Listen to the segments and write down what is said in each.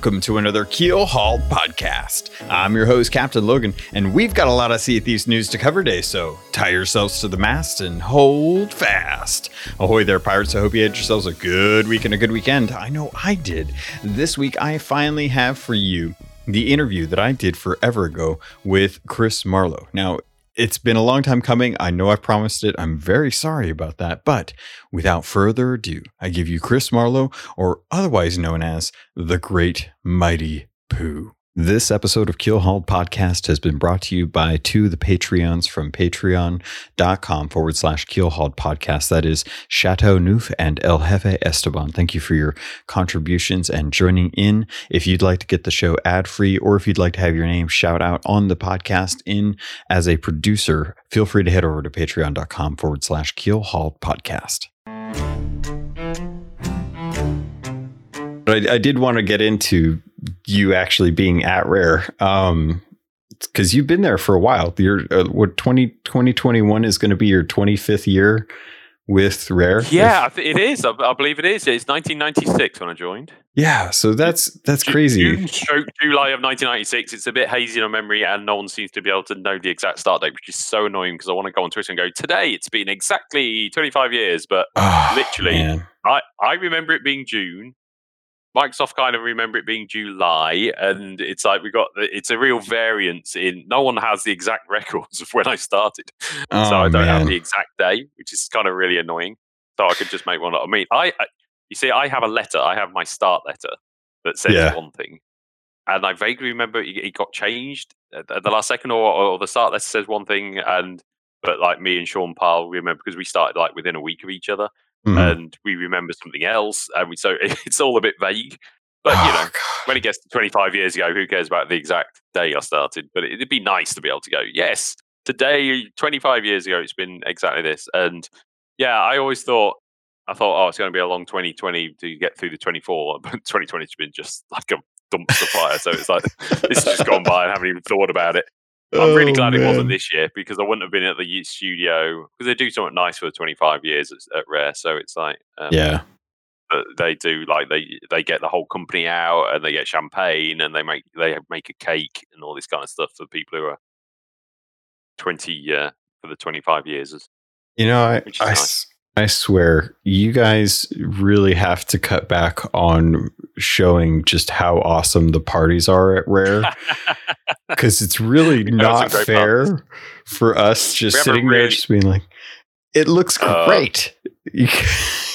Welcome to another Keel Hauled podcast. I'm your host, Captain Logan, and we've got a lot of Sea of Thieves news to cover today, so tie yourselves to the mast and hold fast. Ahoy there, pirates. I hope you had yourselves a good week and a good weekend. I know I did. This week, I finally have for you the interview that I did forever ago with Chris Marlowe. Now, it's been a long time coming. I know I promised it. I'm very sorry about that. But without further ado, I give you Chris Marlowe, or otherwise known as the Great Mighty Poo. This episode of Keel Hauled Podcast has been brought to you by two of the Patreons from patreon.com forward slash Keel Hauled Podcast. That is Chateau Neuf and El Jefe Esteban. Thank you for your contributions and joining in. If you'd like to get the show ad free or if you'd like to have your name shout out on the podcast in as a producer, feel free to head over to patreon.com forward slash Keel Hauled Podcast. But I, I did want to get into you actually being at Rare. Um, because you've been there for a while. You're uh, what 20, 2021 is going to be your 25th year with Rare. Yeah, if, it is. I, I, believe it is. It's 1996 when I joined. Yeah, so that's that's crazy. June, July of 1996. It's a bit hazy in memory, and no one seems to be able to know the exact start date, which is so annoying because I want to go on Twitter and go, "Today it's been exactly 25 years," but oh, literally, man. I I remember it being June. Microsoft kind of remember it being July, and it's like we got it's a real variance in. No one has the exact records of when I started, oh, so I don't man. have the exact day, which is kind of really annoying. So I could just make one. I mean, I, I you see, I have a letter. I have my start letter that says yeah. one thing, and I vaguely remember it got changed uh, at the last second, or, or the start letter says one thing, and but like me and Sean Powell remember because we started like within a week of each other. Mm-hmm. and we remember something else, and we so it's all a bit vague. But oh, you know, God. when it gets to 25 years ago, who cares about the exact day I started? But it'd be nice to be able to go, yes, today, 25 years ago, it's been exactly this. And yeah, I always thought, I thought, oh, it's going to be a long 2020 to get through the 24, but 2020 has been just like a dumpster fire. so it's like this has just gone by and haven't even thought about it. I'm really oh, glad man. it wasn't this year because I wouldn't have been at the studio because they do something nice for the 25 years at, at Rare. So it's like, um, yeah, they do like they they get the whole company out and they get champagne and they make they make a cake and all this kind of stuff for people who are 20 uh, for the 25 years. You know, I I, nice. I swear, you guys really have to cut back on showing just how awesome the parties are at Rare. Because it's really not fair for us just sitting there just being like, it looks uh, great.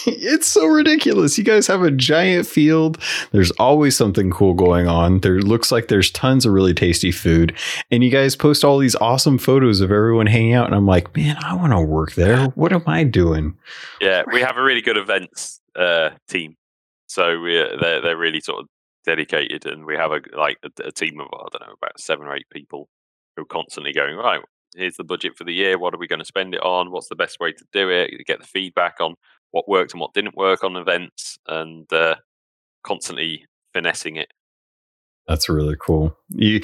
it's so ridiculous. You guys have a giant field. There's always something cool going on. There looks like there's tons of really tasty food. And you guys post all these awesome photos of everyone hanging out. And I'm like, man, I want to work there. What am I doing? Yeah, we have a really good events uh, team. So we they're, they're really sort of dedicated. And we have a like a, a team of, I don't know, about seven or eight people who are constantly going, right, here's the budget for the year. What are we going to spend it on? What's the best way to do it? Get the feedback on what worked and what didn't work on events, and uh, constantly finessing it. That's really cool. You,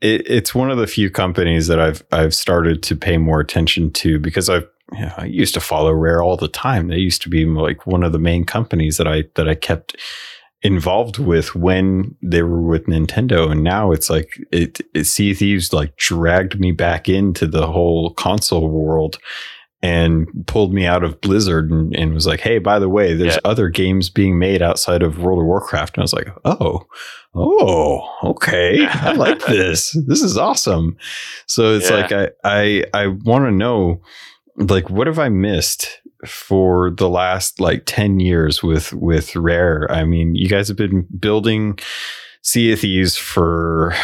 it, it's one of the few companies that I've I've started to pay more attention to because I've you know, I used to follow Rare all the time. They used to be like one of the main companies that I that I kept involved with when they were with Nintendo, and now it's like it, it Sea Thieves like dragged me back into the whole console world and pulled me out of Blizzard and, and was like, "Hey, by the way, there's yeah. other games being made outside of World of Warcraft." And I was like, "Oh, oh, okay, I like this. This is awesome." So it's yeah. like I I I want to know, like, what have I missed? For the last like 10 years with with rare i mean you guys have been building sea of thieves for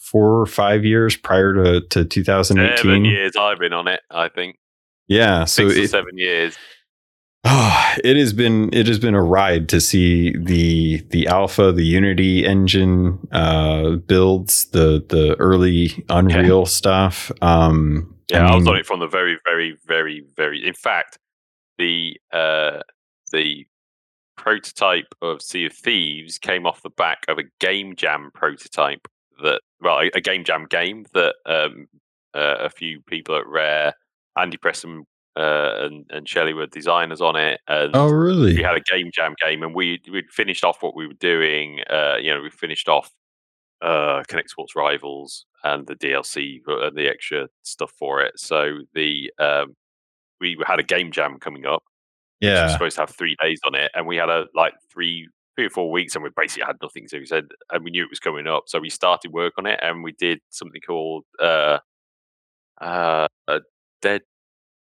four or five years prior to, to 2018 seven years i've been on it i think yeah so it, seven years Oh, it has been it has been a ride to see the the alpha, the Unity engine uh, builds, the the early Unreal stuff. Um, yeah, I, mean, I was on it from the very, very, very, very. In fact, the uh, the prototype of Sea of Thieves came off the back of a Game Jam prototype that well, a, a Game Jam game that um, uh, a few people at Rare, Andy Preston uh, and and Shelley were designers on it. And oh, really? We had a game jam game, and we we finished off what we were doing. Uh, you know, we finished off uh, Kinect Sports Rivals and the DLC and the extra stuff for it. So the um, we had a game jam coming up. Yeah, was supposed to have three days on it, and we had a like three three or four weeks, and we basically had nothing. So we said, and we knew it was coming up, so we started work on it, and we did something called uh, uh, Dead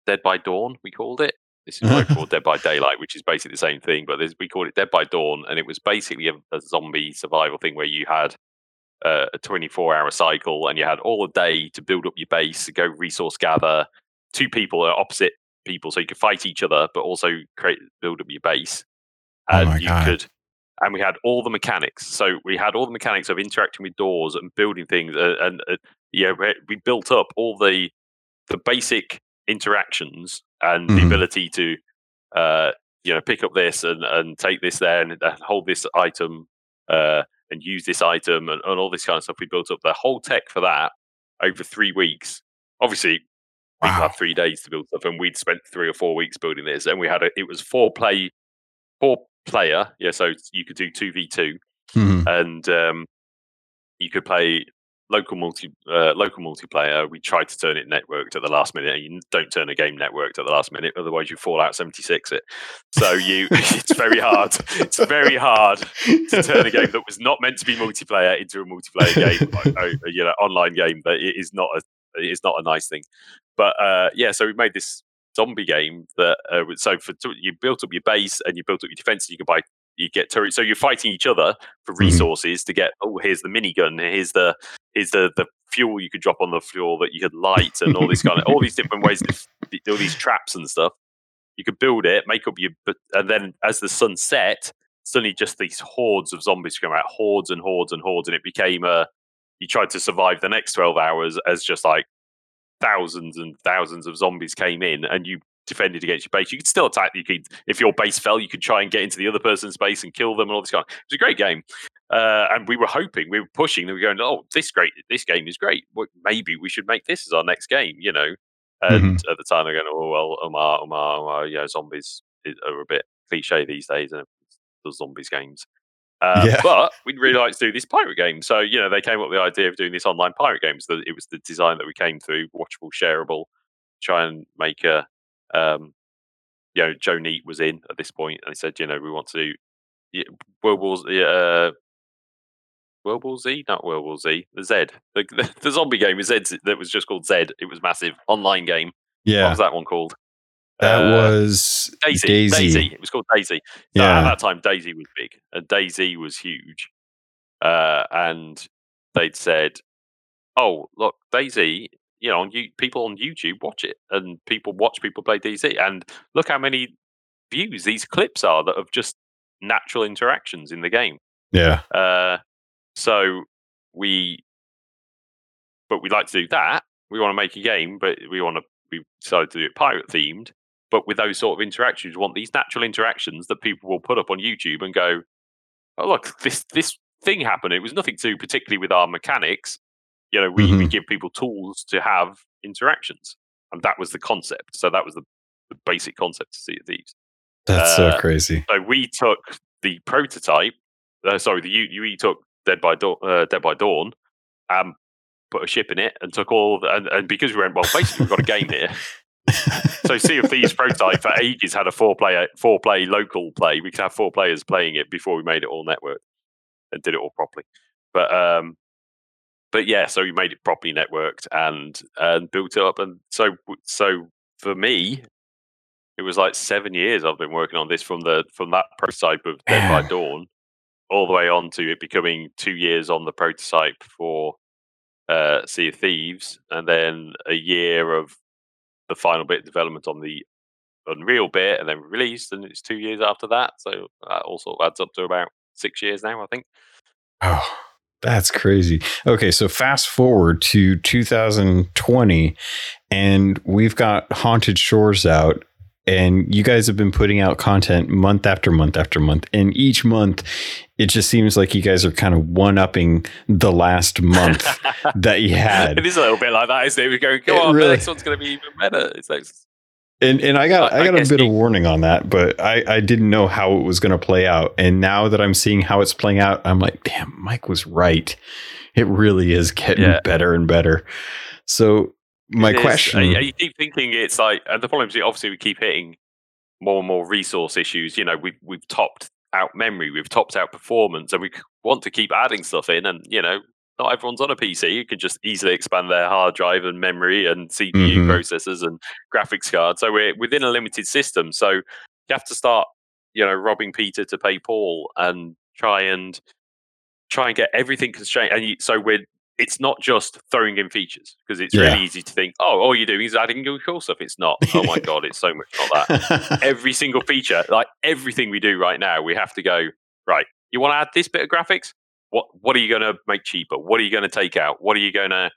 Dead by Dawn. We called it. This is what I call Dead by Daylight, which is basically the same thing, but we called it Dead by Dawn, and it was basically a, a zombie survival thing where you had uh, a 24 hour cycle and you had all the day to build up your base, go resource gather. Two people are opposite people, so you could fight each other, but also create build up your base. Oh and oh you God. could and we had all the mechanics. So we had all the mechanics of interacting with doors and building things, uh, and uh, yeah, we built up all the the basic interactions and mm-hmm. the ability to uh, you know pick up this and, and take this there and, and hold this item uh, and use this item and, and, all this kind of stuff. We built up the whole tech for that over three weeks. Obviously, wow. people have three days to build stuff, and we'd spent three or four weeks building this. And we had a, it was four play, four player. Yeah, so you could do two v 2 mm-hmm. and um, you could play local multi uh, local multiplayer. We tried to turn it networked at the last minute. And you don't turn a game networked at the last minute, otherwise you fall out seventy six it. So you, it's very hard. It's very hard to turn a game that was not meant to be multiplayer into a multiplayer game, a, you know, online game. But it is not a it is not a nice thing. But uh, yeah, so we made this zombie game that uh, so for you built up your base and you built up your defense. You could buy you get turrets. So you're fighting each other for mm-hmm. resources mm-hmm. to get. Oh, here's the minigun. Here's the here's the the fuel you could drop on the floor that you could light, and all these kind of all these different ways. To, all these traps and stuff. You could build it, make up your, and then as the sun set, suddenly just these hordes of zombies come out, hordes and hordes and hordes, and it became a. You tried to survive the next twelve hours as just like thousands and thousands of zombies came in, and you defended against your base. You could still attack. You could, if your base fell, you could try and get into the other person's base and kill them and all this kind. Of, it was a great game, uh, and we were hoping, we were pushing. That we were going, oh, this great, this game is great. Maybe we should make this as our next game, you know. And mm-hmm. at the time, they're going, oh well, Omar, Omar, Omar, yeah, zombies are a bit cliche these days, and the zombies games. Uh, yeah. But we'd really like to do this pirate game. So, you know, they came up with the idea of doing this online pirate game. So it was the design that we came through, watchable, shareable, try and make a um, you know, Joe Neate was in at this point, and he said, you know, we want to do World War Z, uh, World War Z, not World War Z, the Z, the, the, the zombie game is Z that was just called Z. It was massive online game. Yeah, what was that one called? That uh, was DayZ. DayZ. DayZ. It was called DayZ. So yeah. At that time, DayZ was big, and DayZ was huge. Uh, and they'd said, "Oh, look, DayZ you know, on you, people on YouTube watch it, and people watch people play DayZ, and look how many views these clips are that of just natural interactions in the game. Yeah. Uh, so we, but we'd like to do that. We want to make a game, but we want to. We decided to do it pirate themed, but with those sort of interactions, we want these natural interactions that people will put up on YouTube and go, "Oh, look, this this thing happened. It was nothing to particularly with our mechanics, you know, we, mm-hmm. we give people tools to have interactions, and that was the concept. So that was the, the basic concept to see Thieves. That's uh, so crazy. So we took the prototype. Uh, sorry, the you you took Dead by Dawn, uh, Dead by Dawn, um, put a ship in it, and took all the, and, and because we went well, basically we've got a game here. So Sea of Thieves prototype for ages had a four player four play local play. We could have four players playing it before we made it all network and did it all properly. But um, but yeah, so we made it properly networked and and built it up. And so so for me, it was like seven years I've been working on this from the from that prototype of Dead by Dawn all the way on to it becoming two years on the prototype for uh, Sea of Thieves, and then a year of the final bit development on the Unreal bit, and then released, and it's two years after that. So that also adds up to about six years now, I think. Oh, that's crazy. Okay, so fast forward to 2020, and we've got Haunted Shores out, and you guys have been putting out content month after month after month. And each month, it just seems like you guys are kind of one upping the last month that you had. It is a little bit like that, isn't it? We go, go on, really, the next one's going to be even better. It's like, And and I got I, I got I a bit of warning on that, but I I didn't know how it was going to play out. And now that I'm seeing how it's playing out, I'm like, damn, Mike was right. It really is getting yeah. better and better. So my it question, is, you keep thinking it's like, and the problem is obviously we keep hitting more and more resource issues. You know, we've we've topped out memory, we've topped out performance, and we want to keep adding stuff in. And you know, not everyone's on a PC. You can just easily expand their hard drive and memory and CPU mm-hmm. processors and graphics cards. So we're within a limited system. So you have to start, you know, robbing Peter to pay Paul and try and try and get everything constrained. And you, so we're it's not just throwing in features because it's yeah. really easy to think, oh, all you're doing is adding cool stuff. It's not. Oh my god, it's so much not that. Every single feature, like everything we do right now, we have to go right. You want to add this bit of graphics? what what are you going to make cheaper? What are you going to take out? What are you going to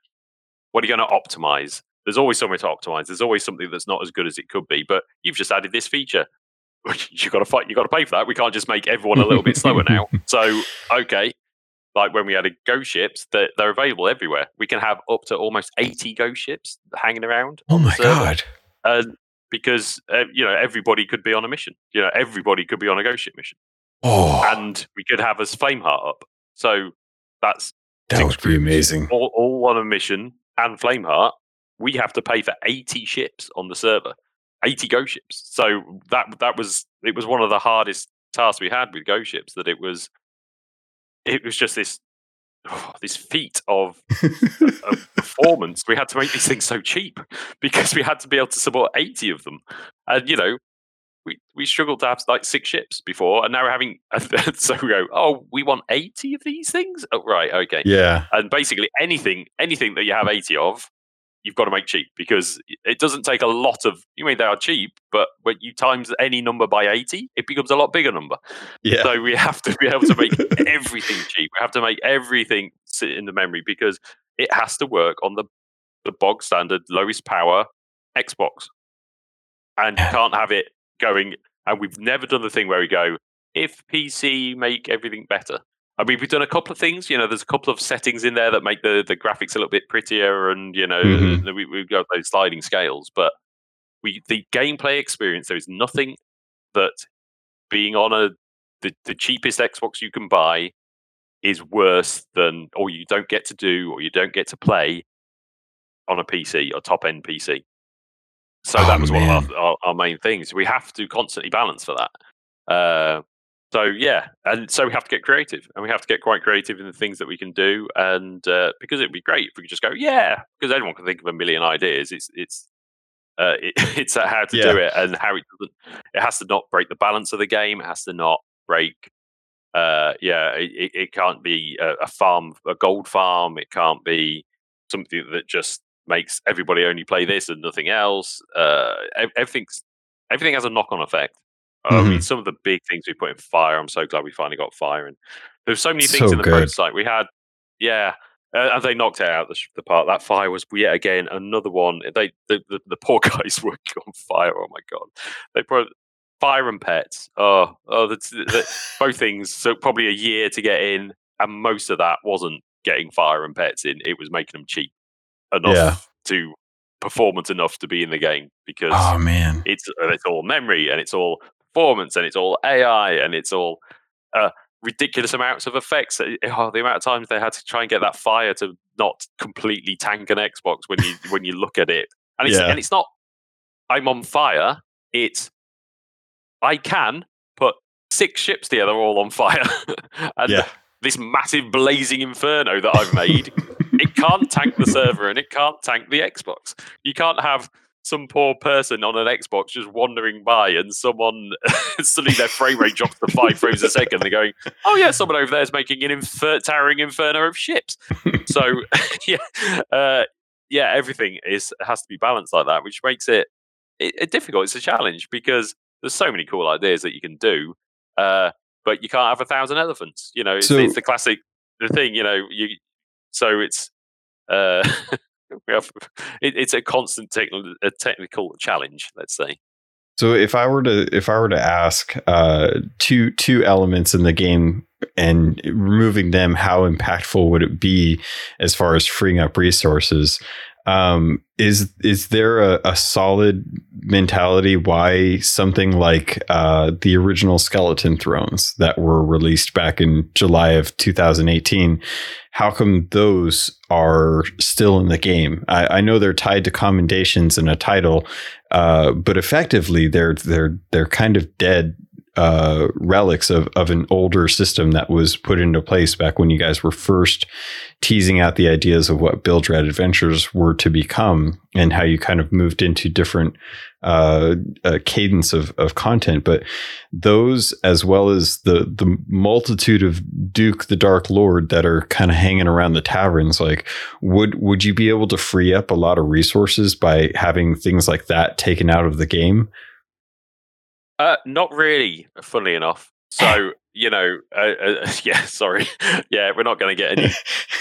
what are you going to optimize? There's always something to optimize. There's always something that's not as good as it could be. But you've just added this feature. You got to fight. You got to pay for that. We can't just make everyone a little bit slower now. So okay, like when we added ghost ships, they're, they're available everywhere. We can have up to almost 80 ghost ships hanging around. Oh my god! And because uh, you know everybody could be on a mission. You know everybody could be on a ghost ship mission. Oh. And we could have as Flameheart up. So that's that would be amazing. All, all on a mission and Flameheart, we have to pay for 80 ships on the server, 80 Go ships. So that that was it was one of the hardest tasks we had with Go ships. That it was it was just this oh, this feat of, of performance. We had to make these things so cheap because we had to be able to support 80 of them. And you know, we, we struggled to have like six ships before, and now we're having. so we go, oh, we want eighty of these things. Oh, right, okay, yeah. And basically, anything anything that you have eighty of, you've got to make cheap because it doesn't take a lot of. You mean they are cheap, but when you times any number by eighty, it becomes a lot bigger number. Yeah. So we have to be able to make everything cheap. We have to make everything sit in the memory because it has to work on the the bog standard lowest power Xbox, and you can't have it going, and we've never done the thing where we go, if PC make everything better. I mean, we've done a couple of things. You know, there's a couple of settings in there that make the, the graphics a little bit prettier, and you know, mm-hmm. we, we've got those sliding scales. But we the gameplay experience, there is nothing that being on a the, the cheapest Xbox you can buy is worse than, or you don't get to do, or you don't get to play on a PC, a top end PC. So oh, that was man. one of our, our, our, main things. We have to constantly balance for that. Uh, so yeah, and so we have to get creative, and we have to get quite creative in the things that we can do. And uh, because it'd be great if we could just go, yeah, because anyone can think of a million ideas. It's it's uh, it, it's how to yeah. do it and how it doesn't. It has to not break the balance of the game. It has to not break. Uh, yeah, it, it can't be a, a farm, a gold farm. It can't be something that just makes everybody only play this and nothing else. Uh, everything's everything has a knock on effect. Mm-hmm. I mean, some of the big things we put in fire. I'm so glad we finally got fire, and there's so many things so in the good. prototype. We had, yeah, uh, and they knocked it out the, the, part. That fire was yet again another one. They the, the, the poor guys were on fire. Oh my god, they put fire and pets. Oh, oh, that's, both things. So probably a year to get in, and most of that wasn't getting fire and pets in. It was making them cheap enough yeah. to performance enough to be in the game because oh man it's it's all memory and it's all performance and it's all AI and it's all uh, ridiculous amounts of effects. Uh, oh, the amount of times they had to try and get that fire to not completely tank an Xbox when you when you look at it, and it's yeah. and it's not. I'm on fire. It's I can put six ships together all on fire, and yeah. this massive blazing inferno that I've made it can't tank the server and it can't tank the Xbox. You can't have some poor person on an Xbox just wandering by and someone suddenly their frame rate drops to five frames a second. They're going, "Oh yeah, someone over there is making an infer- towering inferno of ships." so yeah, uh, yeah, everything is has to be balanced like that, which makes it, it, it, difficult. It's a challenge because there's so many cool ideas that you can do, uh, but you can't have a thousand elephants. You know, it's, so, it's the classic the thing. You know, you so it's uh, we have, it, it's a constant technical a technical challenge. Let's say. So if I were to if I were to ask uh, two two elements in the game and removing them, how impactful would it be as far as freeing up resources? Um, is is there a, a, solid mentality why something like uh, the original skeleton thrones that were released back in July of 2018? How come those are still in the game? I, I know they're tied to commendations and a title, uh, but effectively they're they're they're kind of dead uh, relics of, of an older system that was put into place back when you guys were first teasing out the ideas of what Bilge Rat Adventures were to become and how you kind of moved into different uh, uh, cadence of, of content. But those, as well as the the multitude of Duke the Dark Lord that are kind of hanging around the taverns, like would would you be able to free up a lot of resources by having things like that taken out of the game? Uh, not really, funnily enough. So, you know, uh, uh, yeah, sorry. yeah, we're not going to get any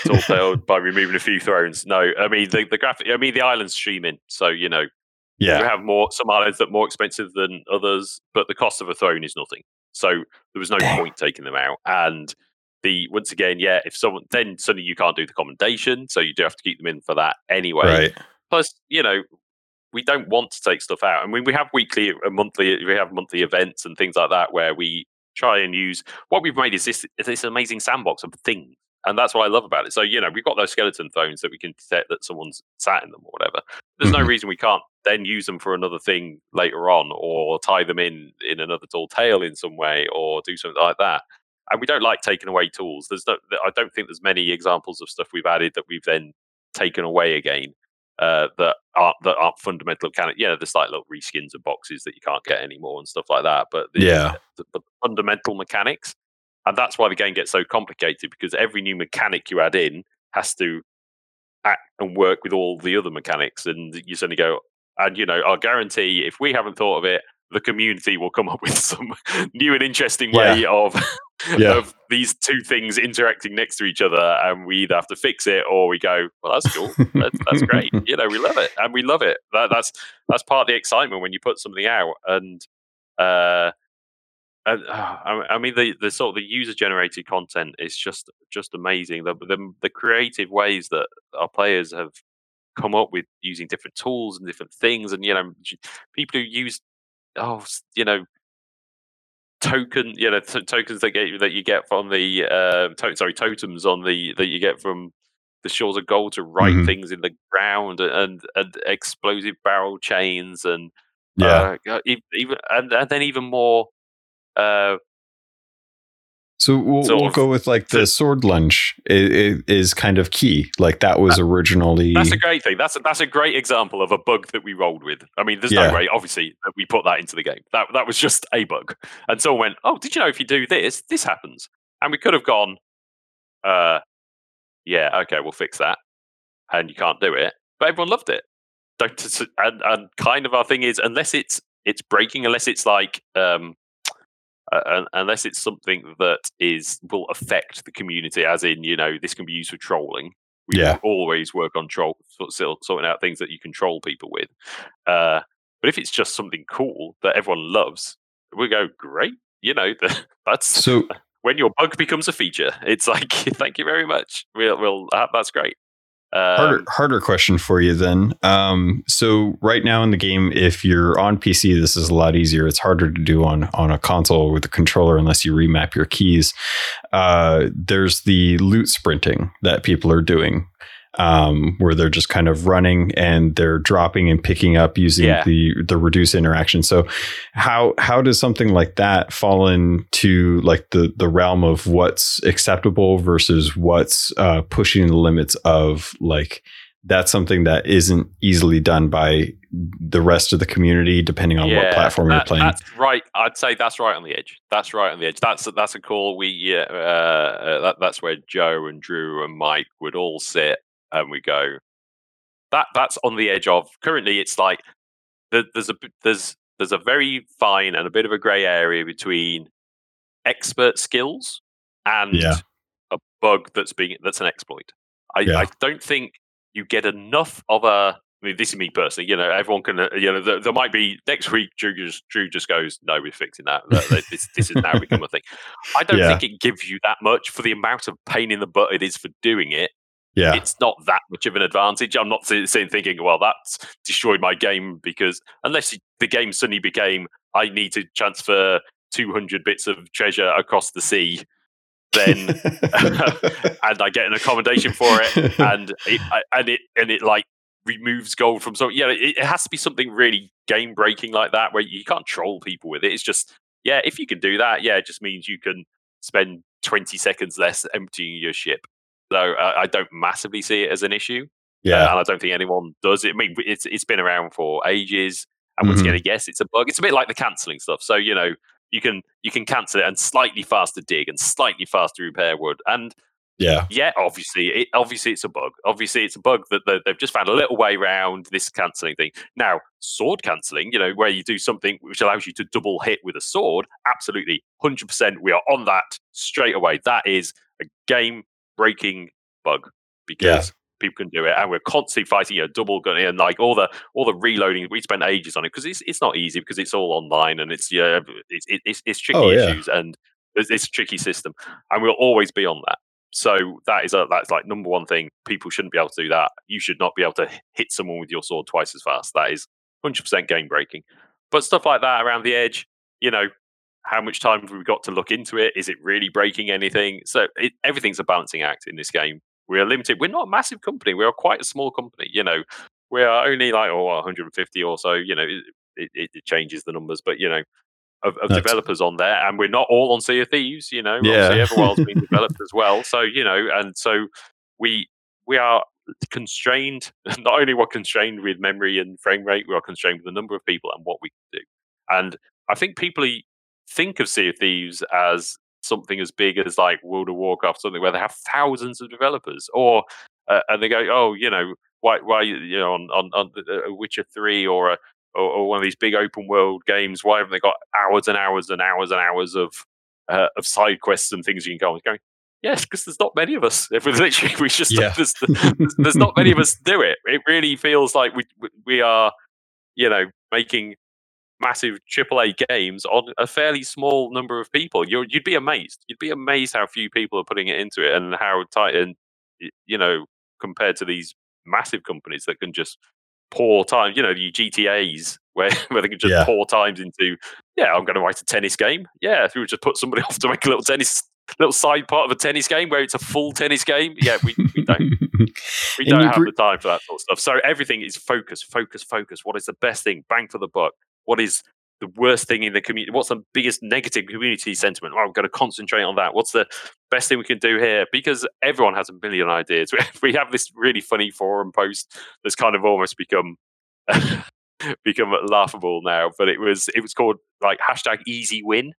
tall tale by removing a few thrones. No, I mean, the, the graphic, I mean, the island's streaming. So, you know, yeah. we have more, some islands that are more expensive than others, but the cost of a throne is nothing. So there was no Dang. point taking them out. And the, once again, yeah, if someone, then suddenly you can't do the commendation. So you do have to keep them in for that anyway. Right. Plus, you know, we don't want to take stuff out. I mean, we have weekly, uh, monthly, we have monthly events and things like that where we try and use what we've made is this is this amazing sandbox of things, and that's what I love about it. So you know, we've got those skeleton phones that we can detect that someone's sat in them or whatever. There's mm-hmm. no reason we can't then use them for another thing later on, or tie them in in another tall tale in some way, or do something like that. And we don't like taking away tools. There's no, I don't think there's many examples of stuff we've added that we've then taken away again uh, that aren't that aren't fundamental of yeah there's like little reskins of boxes that you can't get anymore and stuff like that but the, yeah the, the, fundamental mechanics and that's why the game gets so complicated because every new mechanic you add in has to act and work with all the other mechanics and you suddenly go and you know i'll guarantee if we haven't thought of it the community will come up with some new and interesting way yeah. of yeah. of these two things interacting next to each other, and we either have to fix it or we go, "Well, that's cool. that's, that's great. You know, we love it, and we love it. That, that's that's part of the excitement when you put something out, and uh, and, uh, I mean, the, the sort of the user generated content is just just amazing. The, the the creative ways that our players have come up with using different tools and different things, and you know, people who use oh, you know, token, you know, t- tokens that get that you get from the uh, to- sorry totems on the that you get from the shores of gold to write mm-hmm. things in the ground and and explosive barrel chains and yeah, uh, even and, and then even more uh, so we'll, we'll go with like the sword lunge is, is, kind of key. Like that was originally. That's a great thing. That's a, that's a great example of a bug that we rolled with. I mean, there's yeah. no way, obviously, that we put that into the game. That that was just a bug. And someone went, "Oh, did you know if you do this, this happens?" And we could have gone, "Uh, yeah, okay, we'll fix that." And you can't do it, but everyone loved it. Don't and and kind of our thing is unless it's it's breaking, unless it's like um uh, unless it's something that is will affect the community, as in you know this can be used for trolling. We yeah. always work on troll sort sorting out things that you control people with. Uh, but if it's just something cool that everyone loves, we go great. You know that's so. When your bug becomes a feature, it's like thank you very much. We'll, we'll uh, that's great. Um, harder, harder question for you then. Um, so right now in the game, if you're on PC, this is a lot easier. It's harder to do on on a console with a controller unless you remap your keys. Uh, there's the loot sprinting that people are doing um, where they're just kind of running and they're dropping and picking up using yeah. the the reduce interaction. So how how does something like that fall into like the the realm of what's acceptable versus what's uh, pushing the limits of like that's something that isn't easily done by the rest of the community, depending on yeah, what platform that, you're playing. That's right. I'd say that's right on the edge. That's right on the edge. That's that's a call. We yeah, uh, uh, that, that's where Joe and Drew and Mike would all sit and we go that that's on the edge of currently it's like there's a there's there's a very fine and a bit of a gray area between expert skills and yeah. a bug that's being that's an exploit. I, yeah. I don't think you get enough of a. I mean, this is me personally. You know, everyone can. Uh, you know, there, there, might be next week. Drew just Drew just goes, "No, we're fixing that. this, this is now become a thing." I don't yeah. think it gives you that much for the amount of pain in the butt it is for doing it yeah. it's not that much of an advantage. I'm not sitting thinking, well, that's destroyed my game because unless the game suddenly became, I need to transfer 200 bits of treasure across the sea, then and I get an accommodation for it, and it and it and it like removes gold from so yeah, it, it has to be something really game breaking like that where you can't troll people with it. It's just yeah, if you can do that, yeah, it just means you can spend 20 seconds less emptying your ship. So uh, I don't massively see it as an issue. Yeah, uh, and I don't think anyone does it. I mean, it's it's been around for ages, and once mm-hmm. again, yes, it's a bug. It's a bit like the cancelling stuff. So you know, you can you can cancel it and slightly faster dig and slightly faster repair wood, and yeah, yeah, obviously, it, obviously it's a bug. Obviously, it's a bug that they've just found a little way around this cancelling thing. Now, sword cancelling, you know, where you do something which allows you to double hit with a sword, absolutely, hundred percent, we are on that straight away. That is a game breaking bug because yeah. people can do it, and we're constantly fighting a you know, double gun and like all the all the reloading. We spent ages on it because it's it's not easy because it's all online and it's yeah it's it's, it's tricky oh, yeah. issues and it's, it's a tricky system, and we'll always be on that. So that is a that's like number one thing. People shouldn't be able to do that. You should not be able to hit someone with your sword twice as fast. That is 100% game breaking. But stuff like that around the edge, you know, how much time have we got to look into it? Is it really breaking anything? So it, everything's a balancing act in this game. We are limited. We're not a massive company. We are quite a small company. You know, we are only like oh 150 or so. You know, it, it, it changes the numbers, but you know, of, of developers on there, and we're not all on Sea of Thieves. You know, yeah. obviously Everwild's been developed as well. So you know, and so we we are constrained. Not only we're constrained with memory and frame rate, we are constrained with the number of people and what we can do. And I think people think of Sea of Thieves as something as big as like World of Warcraft, something where they have thousands of developers, or uh, and they go, oh, you know, why, why, you know, on on, on uh, Witcher three or a or, or, one of these big open world games, why haven't they got hours and hours and hours and hours of uh, of side quests and things you can go on? Going, yes, because there's not many of us. If we literally, we just yeah. there's, there's, there's, not many of us do it. It really feels like we we are, you know, making massive AAA games on a fairly small number of people. you would be amazed. You'd be amazed how few people are putting it into it and how tight and you know compared to these massive companies that can just pour time. You know, the GTA's where where they can just yeah. pour times into. Yeah, I'm going to write a tennis game. Yeah, if we would just put somebody off to make a little tennis little side part of a tennis game where it's a full tennis game. Yeah, we, we don't we don't have the time for that sort of stuff. So everything is focus, focus, focus. What is the best thing? Bang for the buck. What is the worst thing in the community? What's the biggest negative community sentiment? Oh, we've got to concentrate on that. What's the best thing we can do here? Because everyone has a million ideas. We have this really funny forum post that's kind of almost become become laughable now, but it was it was called like hashtag easy win.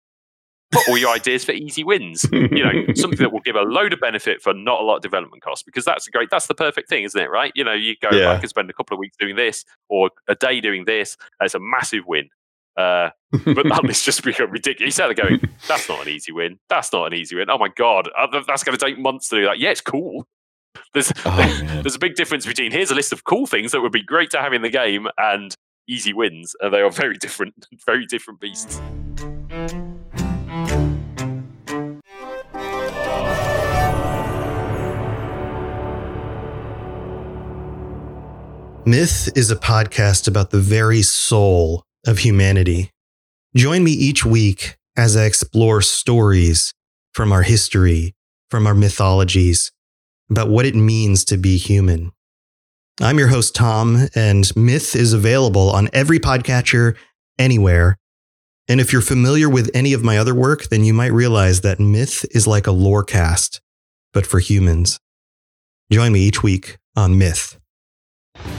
Put all your ideas for easy wins. You know, something that will give a load of benefit for not a lot of development costs, because that's a great. That's the perfect thing, isn't it? Right? You know, you go, yeah. I can spend a couple of weeks doing this or a day doing this. It's a massive win. Uh, but that list just become ridiculous. He started going, "That's not an easy win. That's not an easy win. Oh my god, uh, that's going to take months to do that. Yeah, it's cool. There's oh, there's a big difference between here's a list of cool things that would be great to have in the game and easy wins, and they are very different, very different beasts. Myth is a podcast about the very soul of humanity. Join me each week as I explore stories from our history, from our mythologies, about what it means to be human. I'm your host, Tom, and Myth is available on every podcatcher anywhere. And if you're familiar with any of my other work, then you might realize that Myth is like a lore cast, but for humans. Join me each week on Myth.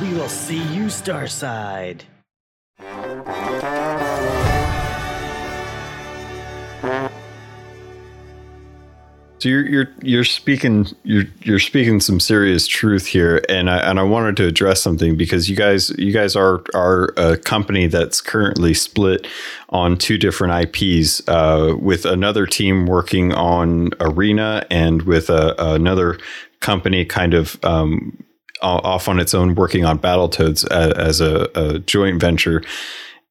We will see you Starside. So you're you're you're speaking you're you're speaking some serious truth here, and I and I wanted to address something because you guys you guys are are a company that's currently split on two different IPs, uh, with another team working on Arena and with a, another company kind of um, off on its own working on Battletoads as, as a, a joint venture,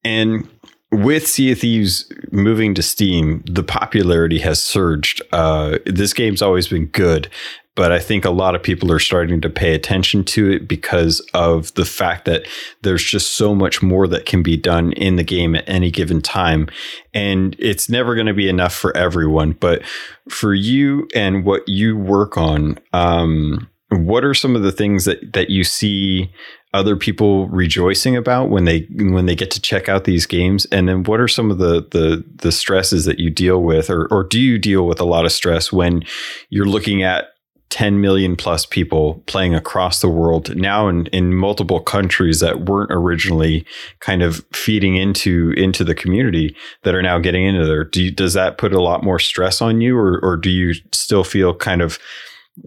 and with Sea of Thieves moving to Steam, the popularity has surged. Uh, this game's always been good, but I think a lot of people are starting to pay attention to it because of the fact that there's just so much more that can be done in the game at any given time. And it's never going to be enough for everyone. But for you and what you work on, um, what are some of the things that, that you see other people rejoicing about when they when they get to check out these games? And then what are some of the the the stresses that you deal with or or do you deal with a lot of stress when you're looking at 10 million plus people playing across the world now in, in multiple countries that weren't originally kind of feeding into into the community that are now getting into there? Do you, does that put a lot more stress on you or or do you still feel kind of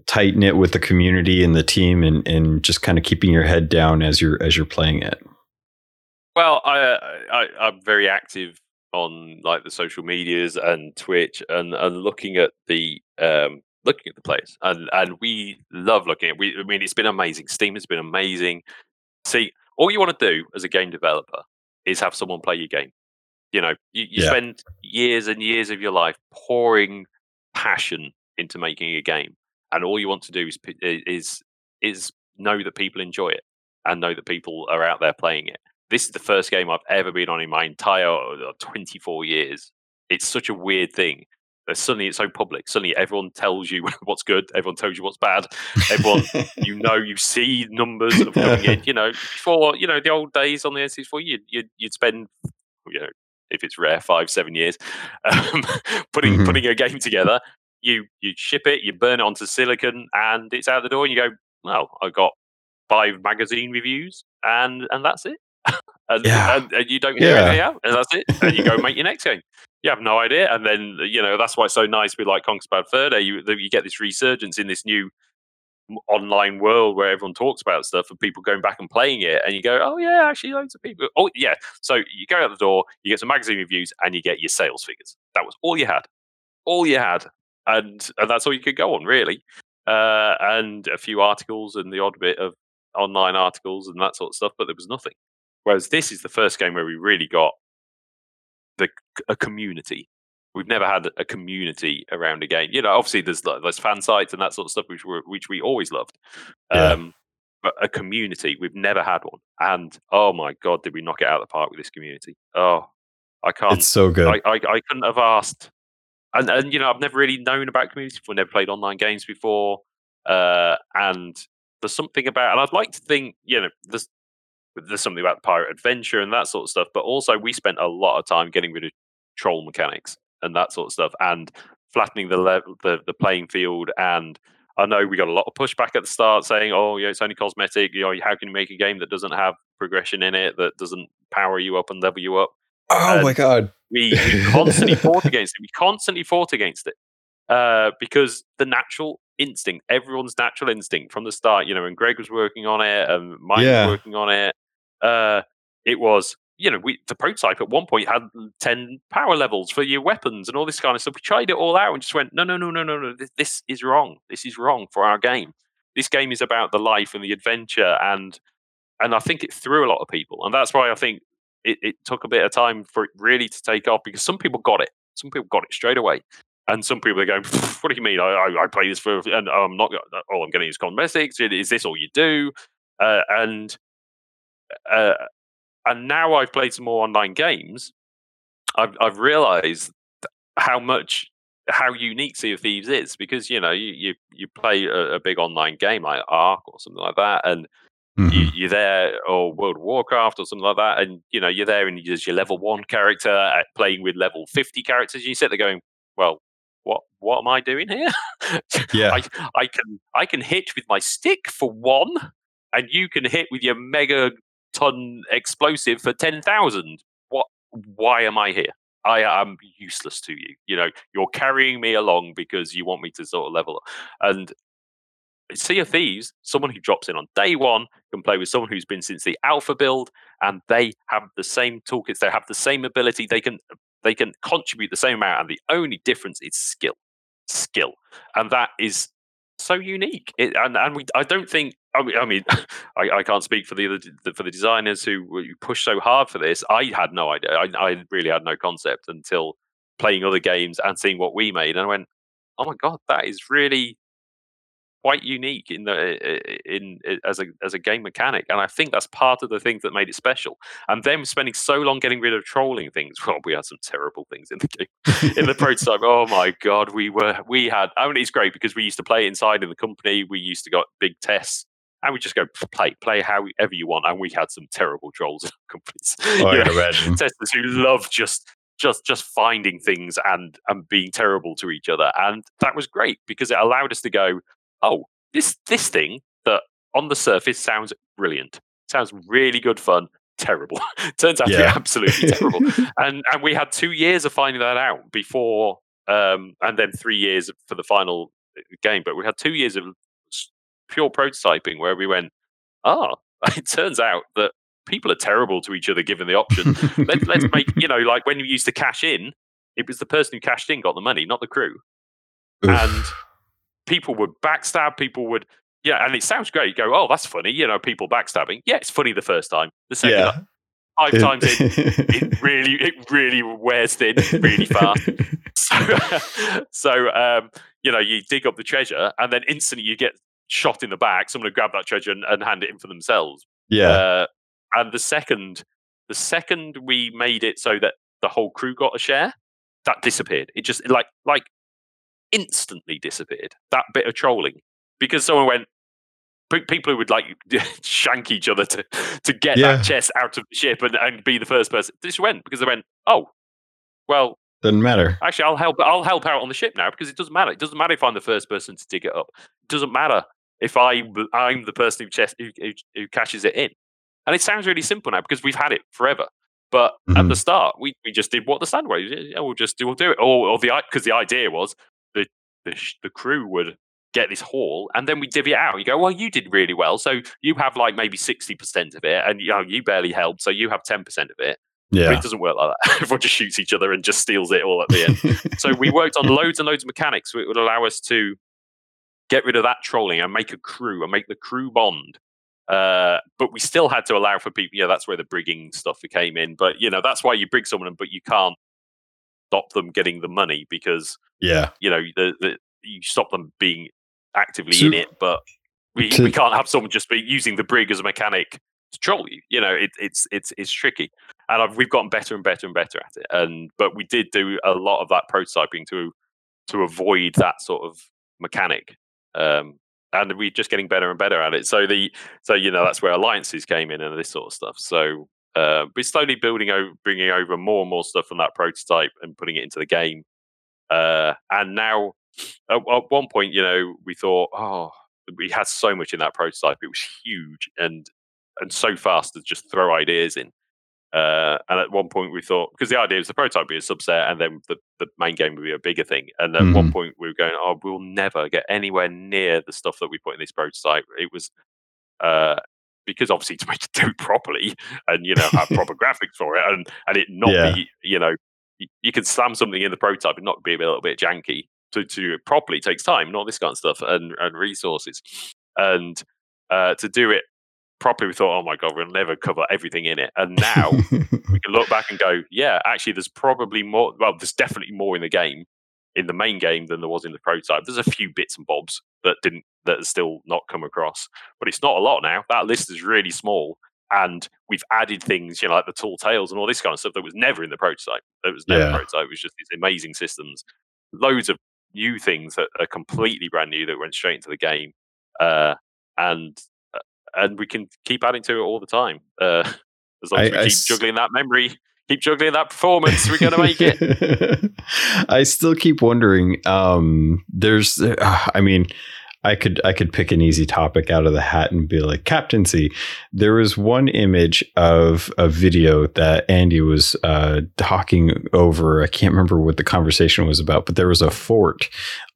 tight knit with the community and the team and, and just kind of keeping your head down as you're as you're playing it? Well I, I i'm very active on like the social medias and twitch and and looking at the um looking at the players and and we love looking at we i mean it's been amazing. Steam has been amazing. See all you want to do as a game developer is have someone play your game. You know you, you yeah. spend years and years of your life pouring passion into making a game and all you want to do is is is know that people enjoy it and know that people are out there playing it. This is the first game I've ever been on in my entire uh, 24 years. It's such a weird thing. Suddenly it's so public. Suddenly everyone tells you what's good. Everyone tells you what's bad. Everyone, you know, you see numbers of coming in. You know, before you know the old days on the N64, you'd you'd, you'd spend, you know, if it's rare, five seven years, um, putting mm-hmm. putting a game together, you you ship it, you burn it onto silicon, and it's out the door. And you go, well, I got five magazine reviews, and and that's it. and, yeah. and, and, you don't hear yeah. anything out, and that's it. And you go make your next game. You have no idea, and then you know that's why it's so nice with like Conker's Bad Fur Day. You you get this resurgence in this new online world where everyone talks about stuff and people going back and playing it and you go oh yeah actually loads of people oh yeah so you go out the door you get some magazine reviews and you get your sales figures that was all you had all you had and and that's all you could go on really, uh, and a few articles and the odd bit of online articles and that sort of stuff, but there was nothing. Whereas this is the first game where we really got the a community. We've never had a community around a game. You know, obviously there's there's fan sites and that sort of stuff, which were which we always loved. Yeah. Um, but a community, we've never had one. And oh my god, did we knock it out of the park with this community? Oh, I can't. It's so good. I, I, I couldn't have asked and and you know I've never really known about community before, never played online games before, uh, and there's something about, and I'd like to think you know there's there's something about pirate adventure and that sort of stuff, but also we spent a lot of time getting rid of troll mechanics and that sort of stuff, and flattening the level, the the playing field, and I know we got a lot of pushback at the start saying, "Oh, yeah, it's only cosmetic. You know, how can you make a game that doesn't have progression in it, that doesn't power you up and level you up?" Oh and my god! We, we constantly fought against it. We constantly fought against it uh, because the natural instinct, everyone's natural instinct from the start, you know, and Greg was working on it, and Mike yeah. was working on it. Uh, it was, you know, we the prototype at one point had ten power levels for your weapons and all this kind of stuff. We tried it all out and just went, no, no, no, no, no, no. This, this is wrong. This is wrong for our game. This game is about the life and the adventure and and I think it threw a lot of people, and that's why I think it, it took a bit of time for it really to take off because some people got it. Some people got it straight away. And some people are going, "What do you mean? I, I, I play this for, and I'm not. All I'm getting is cosmetics. Is this all you do?" Uh, and uh, and now I've played some more online games. I've I've realised how much how unique Sea of Thieves is because you know you you, you play a, a, big online game like Ark or something like that, and Mm-hmm. You, are there, or World of Warcraft, or something like that, and you know you're there, and you're your level one character at playing with level fifty characters. And you sit there going, "Well, what what am I doing here? Yeah, I, I can I can hit with my stick for one, and you can hit with your mega ton explosive for ten thousand. What? Why am I here? I am useless to you. You know, you're carrying me along because you want me to sort of level up. And Sea of Thieves, someone who drops in on day one can play with someone who's been since the alpha build, and they have the same toolkits. They have the same ability. They can they can contribute the same amount, and the only difference is skill, skill, and that is so unique. It, and and we, I don't think. I mean, I, mean, I, I can't speak for the other for the designers who pushed so hard for this. I had no idea. I, I really had no concept until playing other games and seeing what we made, and I went, "Oh my god, that is really quite unique in the in, in, as a as a game mechanic, and I think that's part of the things that made it special. And them spending so long getting rid of trolling things. Well, we had some terrible things in the game in the prototype. Oh my god, we were we had. I mean, it's great because we used to play inside in the company. We used to got big tests. And we just go play, play however you want. And we had some terrible trolls in companies. Oh, I can imagine. Testers who love just just just finding things and and being terrible to each other and that was great because it allowed us to go oh, this this thing that on the surface sounds brilliant, sounds really good fun. Terrible. Turns out yeah. to be absolutely terrible. And and we had two years of finding that out before, um, and then three years for the final uh, game. But we had two years of pure prototyping where we went, ah, oh, it turns out that people are terrible to each other given the option. Let, let's make you know, like when you used to cash in, it was the person who cashed in got the money, not the crew. Oof. People would backstab, people would, yeah, and it sounds great. You go, oh, that's funny, you know, people backstabbing. Yeah, it's funny the first time. The second yeah. five it, times in, it really, it really wears thin really fast. so, so um, you know, you dig up the treasure, and then instantly you get shot in the back. Someone grab that treasure and, and hand it in for themselves. Yeah. Uh, and the second, the second we made it so that the whole crew got a share, that disappeared. It just like like instantly disappeared. That bit of trolling because someone went. People who would like shank each other to to get yeah. that chest out of the ship and, and be the first person. This went because they went, oh, well, doesn't matter. Actually, I'll help. I'll help out on the ship now because it doesn't matter. It doesn't matter if I'm the first person to dig it up. It doesn't matter if I I'm the person who, chest, who, who, who cashes it in. And it sounds really simple now because we've had it forever. But mm-hmm. at the start, we, we just did what the way. Yeah, we'll just do, we'll do it. Or, or the because the idea was the, the crew would get this haul and then we divvy it out. You go, well, you did really well. So you have like maybe 60% of it and you know, you barely helped. So you have 10% of it. Yeah. But it doesn't work like that. Everyone just shoots each other and just steals it all at the end. so we worked on loads and loads of mechanics. So it would allow us to get rid of that trolling and make a crew and make the crew bond. Uh, but we still had to allow for people. Yeah, that's where the brigging stuff came in. But you know, that's why you brig someone, but you can't stop them getting the money because yeah, you know, the, the you stop them being actively in it, but we, to, we can't have someone just be using the brig as a mechanic to troll you. You know, it, it's it's it's tricky, and I've, we've gotten better and better and better at it. And but we did do a lot of that prototyping to to avoid that sort of mechanic. Um, and we're just getting better and better at it. So the so you know that's where alliances came in and this sort of stuff. So uh, we're slowly building over, bringing over more and more stuff from that prototype and putting it into the game. Uh, and now, at, at, one point, you know, we thought, oh, we had so much in that prototype; it was huge and and so fast to just throw ideas in. Uh, and at one point, we thought because the idea was the prototype would be a subset, and then the, the main game would be a bigger thing. And at mm-hmm. one point, we were going, "Oh, we'll never get anywhere near the stuff that we put in this prototype." It was uh, because obviously to make it do it properly and you know have proper graphics for it and and it not yeah. be you know you, you, can slam something in the prototype and not be a little bit janky to to do it properly takes time and all this kind of stuff and and resources and uh, to do it properly we thought oh my god we'll never cover everything in it and now we can look back and go yeah actually there's probably more well there's definitely more in the game in the main game than there was in the prototype. There's a few bits and bobs that didn't that are still not come across, but it's not a lot now. That list is really small, and we've added things, you know, like the tall tales and all this kind of stuff that was never in the prototype. It was never yeah. prototype. It was just these amazing systems, loads of new things that are completely brand new that went straight into the game, uh, and uh, and we can keep adding to it all the time. Uh, as long as I, we keep I, juggling that memory keep juggling that performance. We're going to make it. I still keep wondering. Um, there's, uh, I mean, I could I could pick an easy topic out of the hat and be like captaincy. There was one image of a video that Andy was uh, talking over. I can't remember what the conversation was about, but there was a fort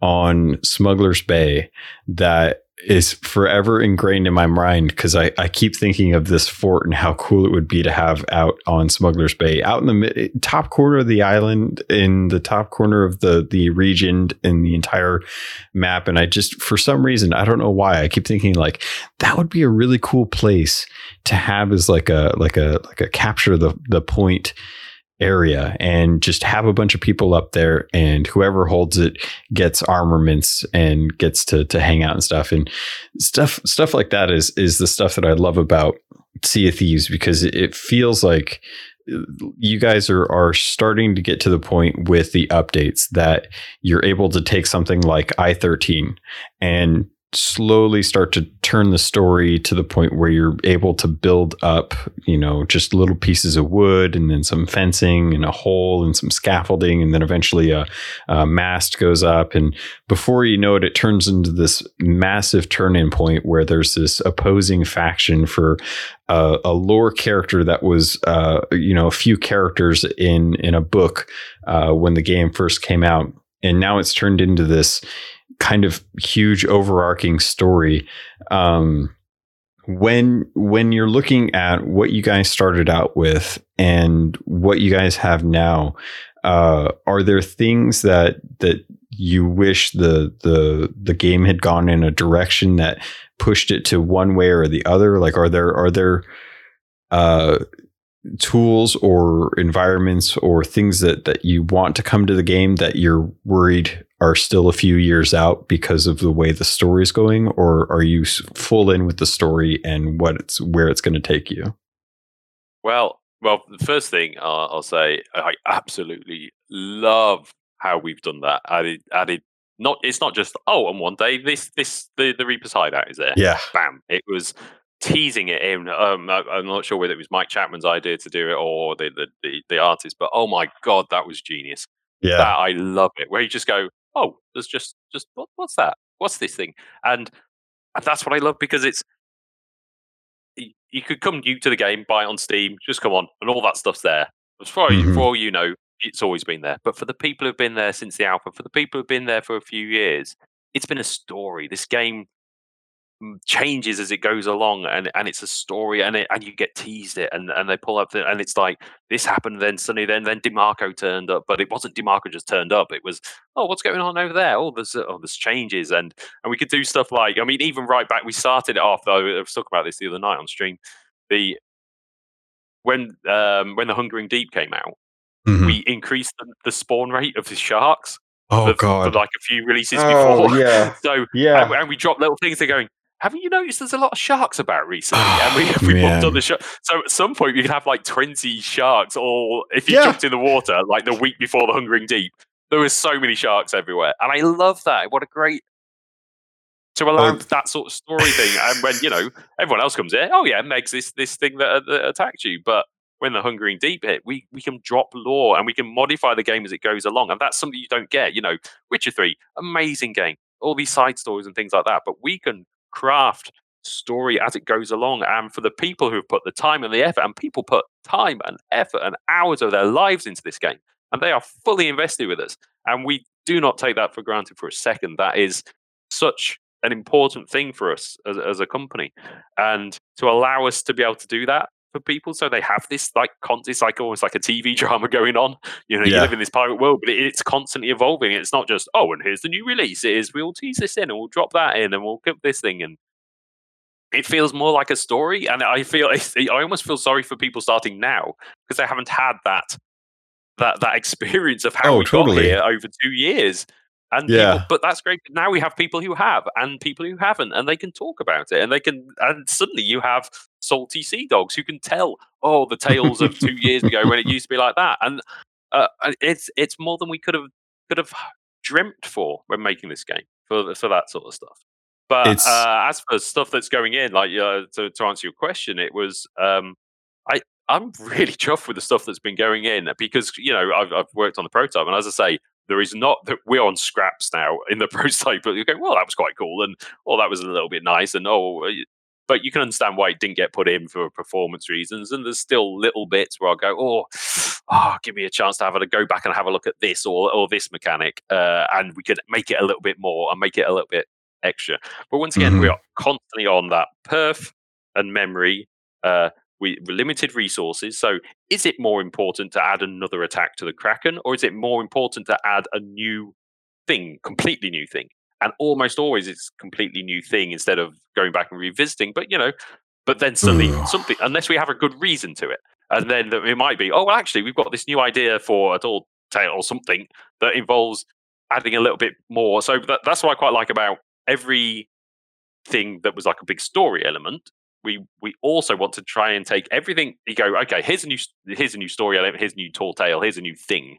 on Smuggler's Bay that is forever ingrained in my mind because I, I keep thinking of this fort and how cool it would be to have out on Smuggler's Bay, out in the mid, top corner of the island, in the top corner of the the region, in the entire map. And I just, for some reason, I don't know why, I keep thinking like that would be a really cool place to have as like a like a like a capture the the point area and just have a bunch of people up there and whoever holds it gets armaments and gets to to hang out and stuff. And stuff stuff like that is is the stuff that I love about Sea of Thieves because it feels like uh, you guys are are starting to get to the point with the updates that you're able to take something like I13 and slowly start to turn the story to the point where you're able to build up, you know, just little pieces of wood and then some fencing and a hole and some scaffolding. And then eventually a, a mast goes up. And before you know it, it turns into this massive turn in point where there's this opposing faction for a lore character that was, uh, you know, a few characters in, in a book uh, when the game first came out. And now it's turned into this kind of huge overarching story. Um, when when you're looking at what you guys started out with and what you guys have now, uh, are there things that that you wish the the the game had gone in a direction that pushed it to one way or the other? Like, are there are there uh, tools or environments or things that that you want to come to the game that you're worried are still a few years out because of the way the story is going? Or are you full in with the story and what it's where it's going to take you? Well well the first thing uh, i'll say i absolutely love how we've done that. Added added not it's not just oh on one day this this the the reaper's hideout is there. Yeah. Bam. It was teasing it in. Um, I, am not sure whether it was Mike Chapman's idea to do it or the, the, the, the artist, but oh my god, that was genius. Yeah, that, I love it. Where you just go, oh, there's just just what, what's that? What's this thing? And, and that's what I love because it's you could come new to the game, buy it on Steam, just come on, and all that stuff's there. As far mm-hmm. as for all you know, it's always been there. But for the people who've been there since the alpha, for the people who've been there for a few years, it's been a story. This game changes as it goes along and and it's a story and it and you get teased it and and they pull up the, and it's like this happened then suddenly then then demarco turned up but it wasn't demarco just turned up it was oh what's going on over there oh there's oh there's changes and and we could do stuff like i mean even right back we started it off though i was talking about this the other night on stream the when um when the hungering deep came out mm-hmm. we increased the, the spawn rate of the sharks Oh for, God! For like a few releases oh, before, yeah. so yeah, and, and we dropped little things. They're going, haven't you noticed there's a lot of sharks about recently? and we, we bumped on the shark. So at some point we could have like 20 sharks, or if you yeah. jumped in the water like the week before the Hungering Deep, there was so many sharks everywhere. And I love that. What a great to allow um, that sort of story thing. And when, you know, everyone else comes in, oh yeah, Meg's this this thing that, that attacked you. But when the Hungering Deep hit, we, we can drop lore and we can modify the game as it goes along. And that's something you don't get. You know, Witcher 3, amazing game. All these side stories and things like that. But we can craft story as it goes along. And for the people who've put the time and the effort, and people put time and effort and hours of their lives into this game, and they are fully invested with us. And we do not take that for granted for a second. That is such an important thing for us as, as a company. And to allow us to be able to do that for people so they have this like con- it's like almost like a tv drama going on you know yeah. you live in this pirate world but it, it's constantly evolving it's not just oh and here's the new release it is we'll tease this in and we'll drop that in and we'll get this thing and it feels more like a story and i feel i almost feel sorry for people starting now because they haven't had that that that experience of how oh, we totally. got here over two years and yeah. People, but that's great. Now we have people who have and people who haven't, and they can talk about it. And they can, and suddenly you have salty sea dogs who can tell, oh, the tales of two years ago when it used to be like that. And uh, it's it's more than we could have could have dreamt for when making this game for for that sort of stuff. But uh, as for stuff that's going in, like uh, to to answer your question, it was um, I I'm really chuffed with the stuff that's been going in because you know I've I've worked on the prototype, and as I say, there is not that we're on scraps now in the prototype, but you go, well, that was quite cool, and oh, that was a little bit nice, and oh, but you can understand why it didn't get put in for performance reasons. And there's still little bits where I go, oh, oh, give me a chance to have a go back and have a look at this or or this mechanic, uh, and we could make it a little bit more and make it a little bit extra. But once again, mm-hmm. we are constantly on that perf and memory. Uh, we limited resources. So, is it more important to add another attack to the Kraken, or is it more important to add a new thing, completely new thing? And almost always, it's a completely new thing instead of going back and revisiting. But you know, but then suddenly something, unless we have a good reason to it, and then it might be, oh, well, actually, we've got this new idea for a tall tale or something that involves adding a little bit more. So that, that's what I quite like about every thing that was like a big story element we we also want to try and take everything. You go, okay, here's a new here's a new story element, here's a new tall tale, here's a new thing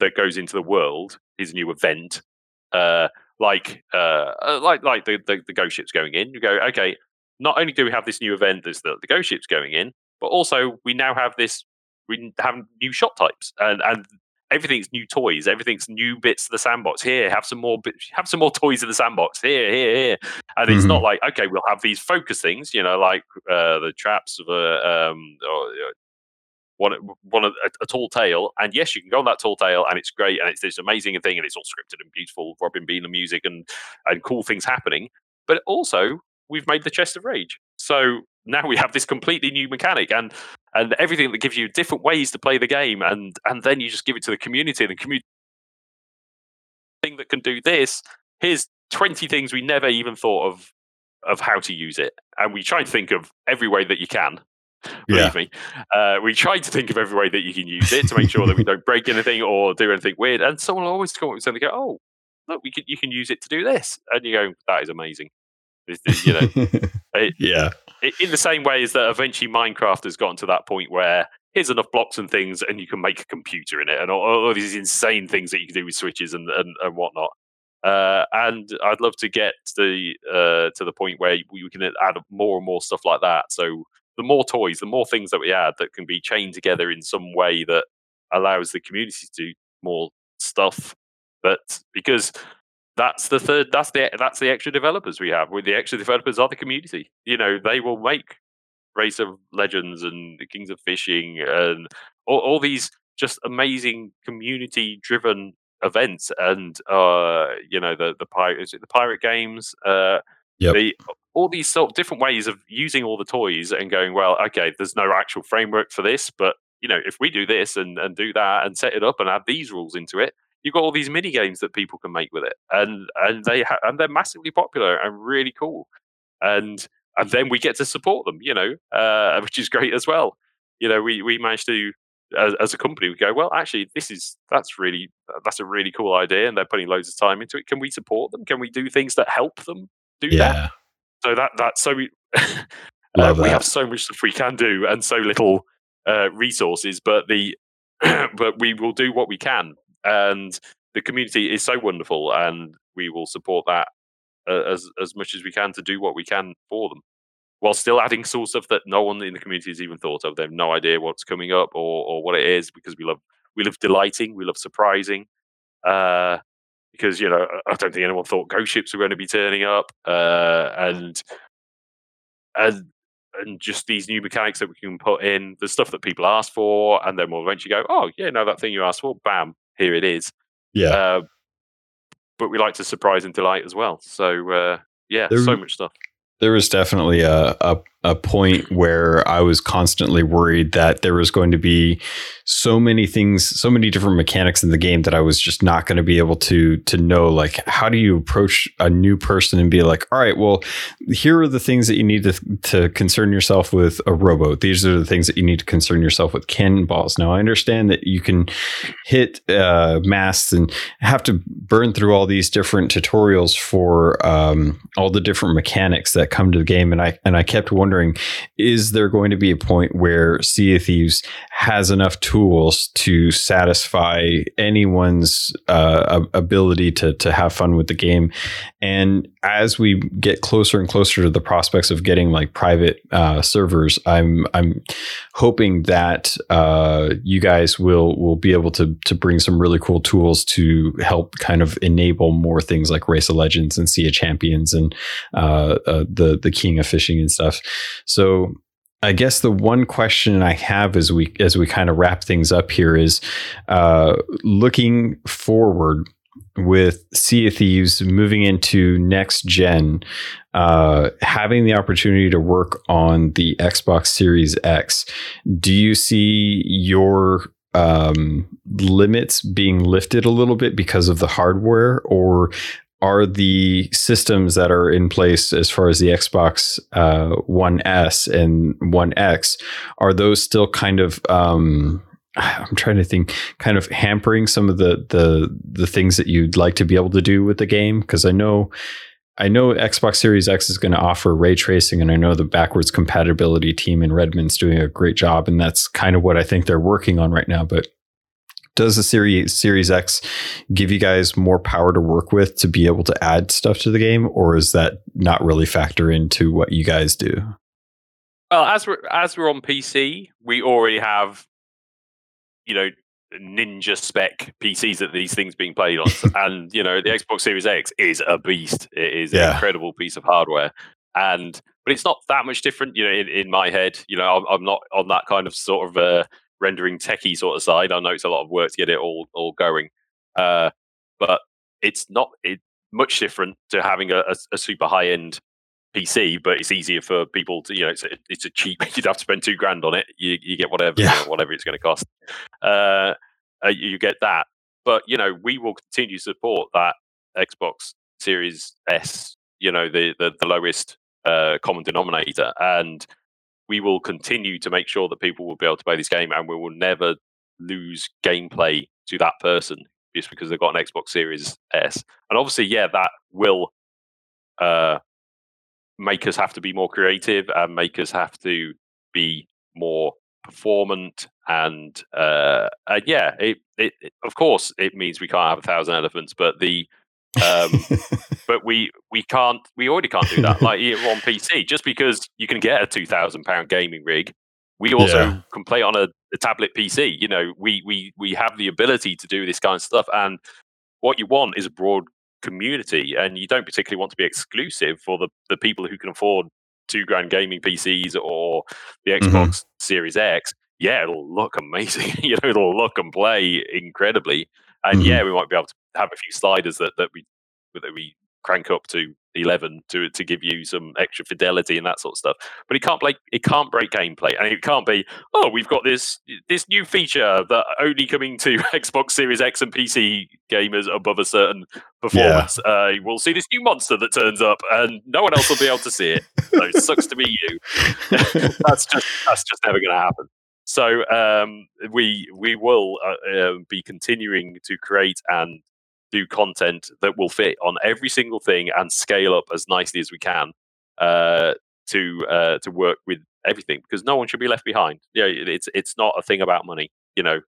that goes into the world, here's a new event. Uh, like uh, uh, like like the, the, the ghost ships going in. You go, okay, not only do we have this new event, there's the, the ghost ships going in, but also we now have this we have new shot types and and everything's new toys, everything's new bits of the sandbox. Here, have some more, have some more toys in the sandbox. Here, here, here. And mm-hmm. it's not mm-hmm. like okay, we'll have these focus things, you know, like uh, the traps of a um, or, one one a, a, tall tale. And yes, you can go on that tall tale, and it's great, and it's this amazing thing, and it's all scripted and beautiful. Robin Bean, the music, and and cool things happening. But also, we've made the chest of rage. So now we have this completely new mechanic and and everything that gives you different ways to play the game and and then you just give it to the community and the community thing that can do this here's 20 things we never even thought of of how to use it and we try and think of every way that you can believe yeah. me uh, we try to think of every way that you can use it to make sure that we don't break anything or do anything weird and someone will always come up with something go oh look we can, you can use it to do this and you go that is amazing you know it, yeah in the same way as that eventually Minecraft has gotten to that point where here's enough blocks and things, and you can make a computer in it, and all, all these insane things that you can do with switches and and, and whatnot. Uh, and I'd love to get to the uh, to the point where we can add more and more stuff like that. So the more toys, the more things that we add that can be chained together in some way that allows the community to do more stuff. But because that's the third that's the that's the extra developers we have. With the extra developers are the community. You know they will make race of legends and the kings of fishing and all, all these just amazing community driven events and uh you know the the pirate is it the pirate games? Uh yeah all these sort of different ways of using all the toys and going well okay there's no actual framework for this but you know if we do this and and do that and set it up and add these rules into it you've got all these mini games that people can make with it, and and they ha- and they're massively popular and really cool, and and then we get to support them, you know, uh, which is great as well. You know, we we managed to as, as, a company we go well actually this is that's really that's a really cool idea and they're putting loads of time into it. Can we support them? Can we do things that help them do yeah. that so that that so we uh, we have so much stuff we can do and so little uh, resources but the but we will do what we can and the community is so wonderful, and we will support that uh, as as much as we can to do what we can for them, while still adding sort of stuff that no one in the community has even thought of. They have no idea what's coming up or or what it is because we love we love delighting, we love surprising. Uh, because you know I don't think anyone thought ghost ships were going to be turning up, uh, and and and just these new mechanics that we can put in, the stuff that people ask for, and then we'll eventually go, oh yeah, no, that thing you asked for, bam, here it is. Yeah. Uh, but we like to surprise and delight as well. So uh, yeah, there, so much stuff. There was definitely a, a a point where I was constantly worried that there was going to be so many things, so many different mechanics in the game that I was just not going to be able to to know. Like, how do you approach a new person and be like, all right, well, here are the things that you need to to concern yourself with a rowboat. These are the things that you need to concern yourself with cannonballs. Now, I understand that you can hit uh, masts and have to burn through all these different tutorials for um, all the different mechanics that come to the game, and I and I kept wondering wondering is there going to be a point where Sea of Thieves has enough tools to satisfy anyone's uh, ability to, to have fun with the game? And as we get closer and closer to the prospects of getting like private uh, servers, I'm I'm hoping that uh, you guys will will be able to to bring some really cool tools to help kind of enable more things like Race of Legends and Sea of Champions and uh, uh, the the King of Fishing and stuff. So I guess the one question I have as we as we kind of wrap things up here is uh, looking forward with Sea of Thieves moving into next gen, uh, having the opportunity to work on the Xbox Series X, do you see your um, limits being lifted a little bit because of the hardware, or are the systems that are in place as far as the Xbox uh, One S and One X are those still kind of um, I'm trying to think, kind of hampering some of the the the things that you'd like to be able to do with the game because I know I know Xbox Series X is going to offer ray tracing, and I know the backwards compatibility team in Redmond's doing a great job, and that's kind of what I think they're working on right now. But does the Series Series X give you guys more power to work with to be able to add stuff to the game, or is that not really factor into what you guys do? Well, as we're as we're on PC, we already have you know ninja spec PCs that these things being played on, and you know the Xbox Series X is a beast. It is yeah. an incredible piece of hardware, and but it's not that much different. You know, in, in my head, you know, I'm, I'm, not on that kind of sort of uh, rendering techie sort of side. I know it's a lot of work to get it all all going, uh, but it's not it, much different to having a, a, a super high end PC, but it's easier for people to, you know, it's a, it's a cheap, you'd have to spend two grand on it. You, you get whatever, yeah. you know, whatever it's going to cost. Uh, uh, you get that. But, you know, we will continue to support that Xbox Series S, you know, the, the, the lowest uh, common denominator. And we will continue to make sure that people will be able to play this game and we will never lose gameplay to that person just because they've got an Xbox Series S. And obviously, yeah, that will uh, make us have to be more creative and make us have to be more performant and uh, yeah it, it, it, of course it means we can't have a thousand elephants but the um but we we can't we already can't do that like on pc just because you can get a 2000 pound gaming rig we also yeah. can play on a, a tablet pc you know we we we have the ability to do this kind of stuff and what you want is a broad community, and you don't particularly want to be exclusive for the, the people who can afford two grand gaming PCs or the. Xbox mm-hmm. Series X. Yeah, it'll look amazing. you know, it'll look and play incredibly. And mm-hmm. yeah, we might be able to have a few sliders that, that we that we crank up to 11 to to give you some extra fidelity and that sort of stuff. But it can't break it can't break gameplay and it can't be oh we've got this this new feature that only coming to xbox series x and pc gamers above a certain performance yeah. uh, we'll see this new monster that turns up and no one else will be able to see it. So it sucks to be you. That's just that's just never going to happen. So um, we we will uh, uh, be continuing to create and do content that will fit on every single thing and scale up as nicely as we can uh, to uh, to work with everything because no one should be left behind. Yeah, it's it's not a thing about money. You know,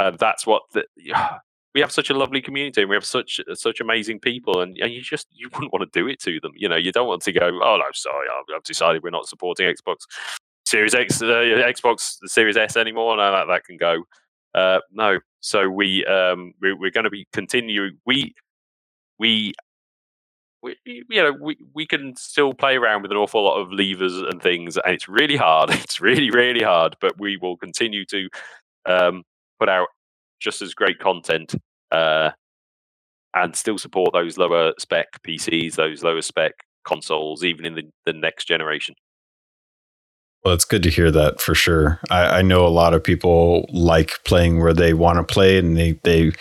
uh, that's what the, we have such a lovely community and we have such such amazing people and, and you just you wouldn't want to do it to them. You know, you don't want to go, oh no, sorry, I've decided we're not supporting Xbox Series X, uh, Xbox Series S anymore. No, that that can go. Uh, no, so we um, we, are going to be continuing. We we we, you know, we, we can still play around with an awful lot of levers and things, and it's really hard. It's really, really hard, but we will continue to um, put out just as great content uh, and still support those lower spec PCs, those lower spec consoles, even in the, the next generation. Well, it's good to hear that for sure. I, I know a lot of people like playing where they want to play, and they they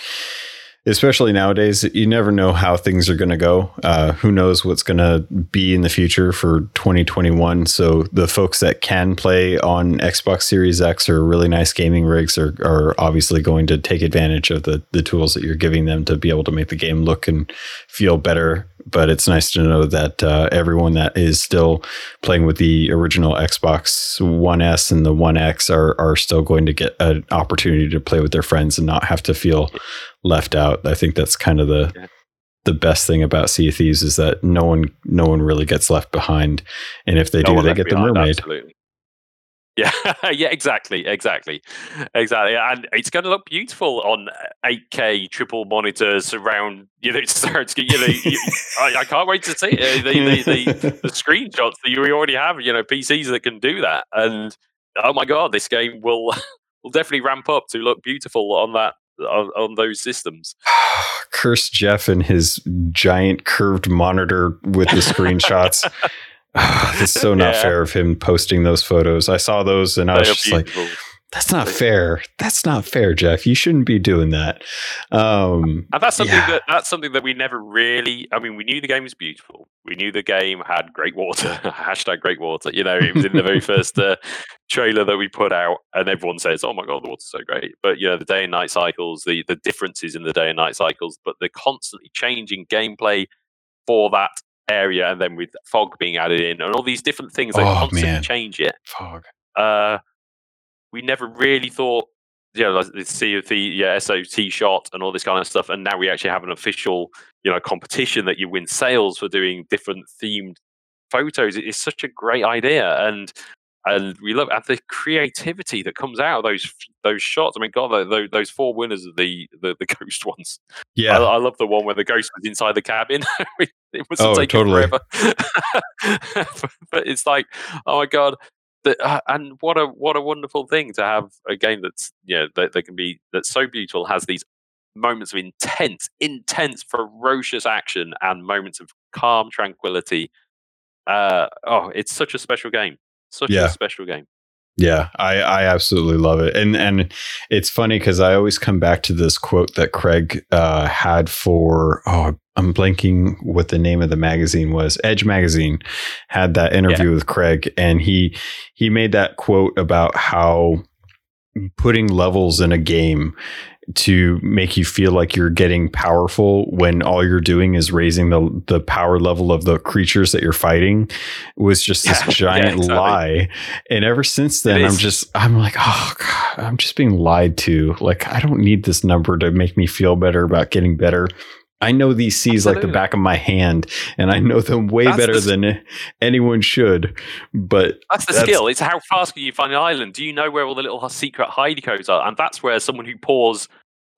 especially nowadays, you never know how things are going to go. Uh, who knows what's going to be in the future for 2021? So the folks that can play on Xbox Series X or really nice gaming rigs are, are obviously going to take advantage of the the tools that you're giving them to be able to make the game look and feel better but it's nice to know that uh, everyone that is still playing with the original Xbox One S and the One X are are still going to get an opportunity to play with their friends and not have to feel left out. I think that's kind of the the best thing about Sea of Thieves is that no one no one really gets left behind, and if they no do, they get the mermaid. Absolutely. Yeah, yeah, exactly, exactly, exactly, and it's going to look beautiful on uh, 8K triple monitors surround. You know, starts. You know, you, I, I, can't wait to see it. The, the, the, the, screenshots that you already have. You know, PCs that can do that, and oh my god, this game will will definitely ramp up to look beautiful on that on, on those systems. Curse Jeff and his giant curved monitor with the screenshots. it's so not yeah. fair of him posting those photos. I saw those and I was just beautiful. like, that's not fair. That's not fair, Jeff. You shouldn't be doing that. Um, and that's something yeah. that that's something that we never really. I mean, we knew the game was beautiful. We knew the game had great water. Hashtag great water. You know, it was in the very first uh, trailer that we put out, and everyone says, "Oh my god, the water's so great." But you know, the day and night cycles, the the differences in the day and night cycles, but the constantly changing gameplay for that area, and then with fog being added in, and all these different things that oh, constantly man. change it. Fog. Uh, we never really thought, you know, the of the yeah, SOT shot and all this kind of stuff, and now we actually have an official, you know, competition that you win sails for doing different themed photos. It is such a great idea, and and we love at the creativity that comes out of those those shots. I mean, God, those, those four winners of the, the, the ghost ones. Yeah, I, I, love the one where the ghost was inside the cabin. it was oh, totally. forever. but it's like, oh my God. Uh, and what a what a wonderful thing to have a game that's you know that, that can be that's so beautiful has these moments of intense intense ferocious action and moments of calm tranquility uh, oh it's such a special game such yeah. a special game. Yeah, I, I absolutely love it, and and it's funny because I always come back to this quote that Craig uh, had for oh I'm blanking what the name of the magazine was. Edge magazine had that interview yeah. with Craig, and he he made that quote about how putting levels in a game to make you feel like you're getting powerful when all you're doing is raising the the power level of the creatures that you're fighting was just this yeah, giant yeah, exactly. lie. And ever since then i'm just i'm like oh god i'm just being lied to. Like i don't need this number to make me feel better about getting better I know these seas Absolutely. like the back of my hand, and I know them way that's better the, than anyone should. But that's the that's, skill. It's how fast can you find an island? Do you know where all the little uh, secret hidey codes are? And that's where someone who pours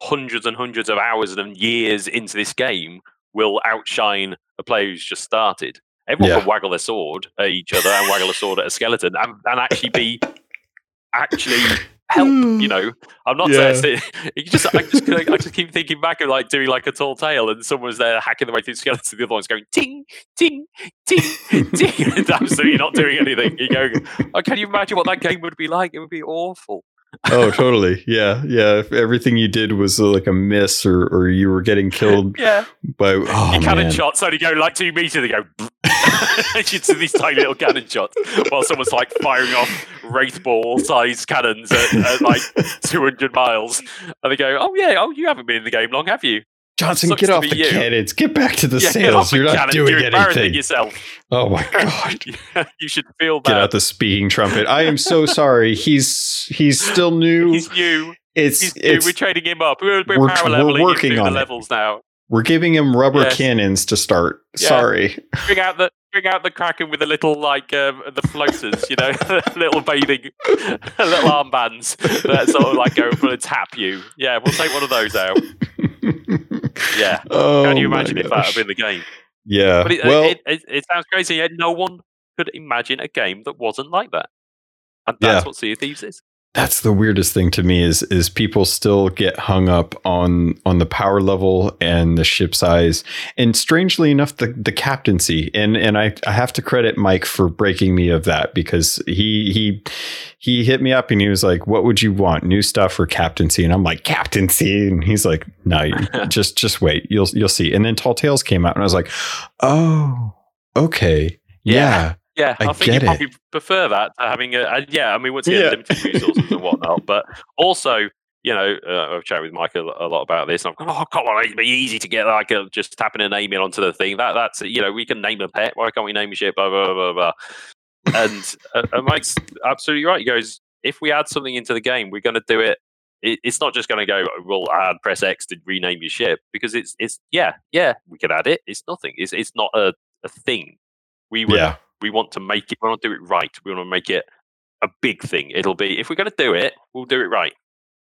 hundreds and hundreds of hours and years into this game will outshine a player who's just started. Everyone yeah. can waggle their sword at each other and waggle a sword at a skeleton and, and actually be actually help. You hmm. know, I'm not yeah. saying you just I just I just keep thinking back of like doing like a tall tale, and someone's there hacking the way through the skeleton, the other one's going ting ting ting ting, and absolutely not doing anything. You go, oh, can you imagine what that game would be like? It would be awful. Oh, totally. Yeah, yeah. If everything you did was uh, like a miss, or or you were getting killed, yeah. By oh, your cannon shots only go like two meters. They go. you see these tiny little cannon shots while someone's like firing off wraith ball sized cannons at, at like 200 miles, and they go, "Oh yeah, oh you haven't been in the game long, have you?" Johnson, get off the you. cannons. Get back to the yeah, sails. You're not doing You're anything. yourself. Oh my god! you should feel bad. Get out the speaking trumpet. I am so sorry. He's he's still new. He's new. It's, he's it's new. We're trading him up. We're, we're, we're, we're working on the levels now. We're giving him rubber yes. cannons to start. Yeah. Sorry. Bring out the bring out the kraken with the little like um, the floaters, you know, little bathing, little armbands that sort of like go and tap you. Yeah, we'll take one of those out. Yeah. Oh, Can you imagine if that had been the game? Yeah. But it, well, it, it, it, sounds crazy. Yet no one could imagine a game that wasn't like that. And that's yeah. what Sea of Thieves is that's the weirdest thing to me is is people still get hung up on on the power level and the ship size. And strangely enough the the captaincy. And and I, I have to credit Mike for breaking me of that because he he he hit me up and he was like what would you want? New stuff for captaincy? And I'm like captaincy. And he's like no just just wait. You'll you'll see. And then Tall Tales came out and I was like oh okay. Yeah. yeah. Yeah, I, I think you probably prefer that to having a, a, yeah. I mean, once again, yeah. limited resources and whatnot, but also you know, uh, I've chatted with Mike a, lot about this. And I'm going, oh, come on, it'd be easy to get like a, just tapping a name in onto the thing. That that's you know, we can name a pet. Why can't we name a ship? Blah blah blah blah. and, uh, and Mike's absolutely right. He goes, if we add something into the game, we're going to do it. it it's not just going to go. We'll add press X to rename your ship because it's it's yeah yeah we could add it. It's nothing. It's it's not a, a thing. We would, yeah. We want to make it. We want to do it right. We want to make it a big thing. It'll be if we're going to do it, we'll do it right.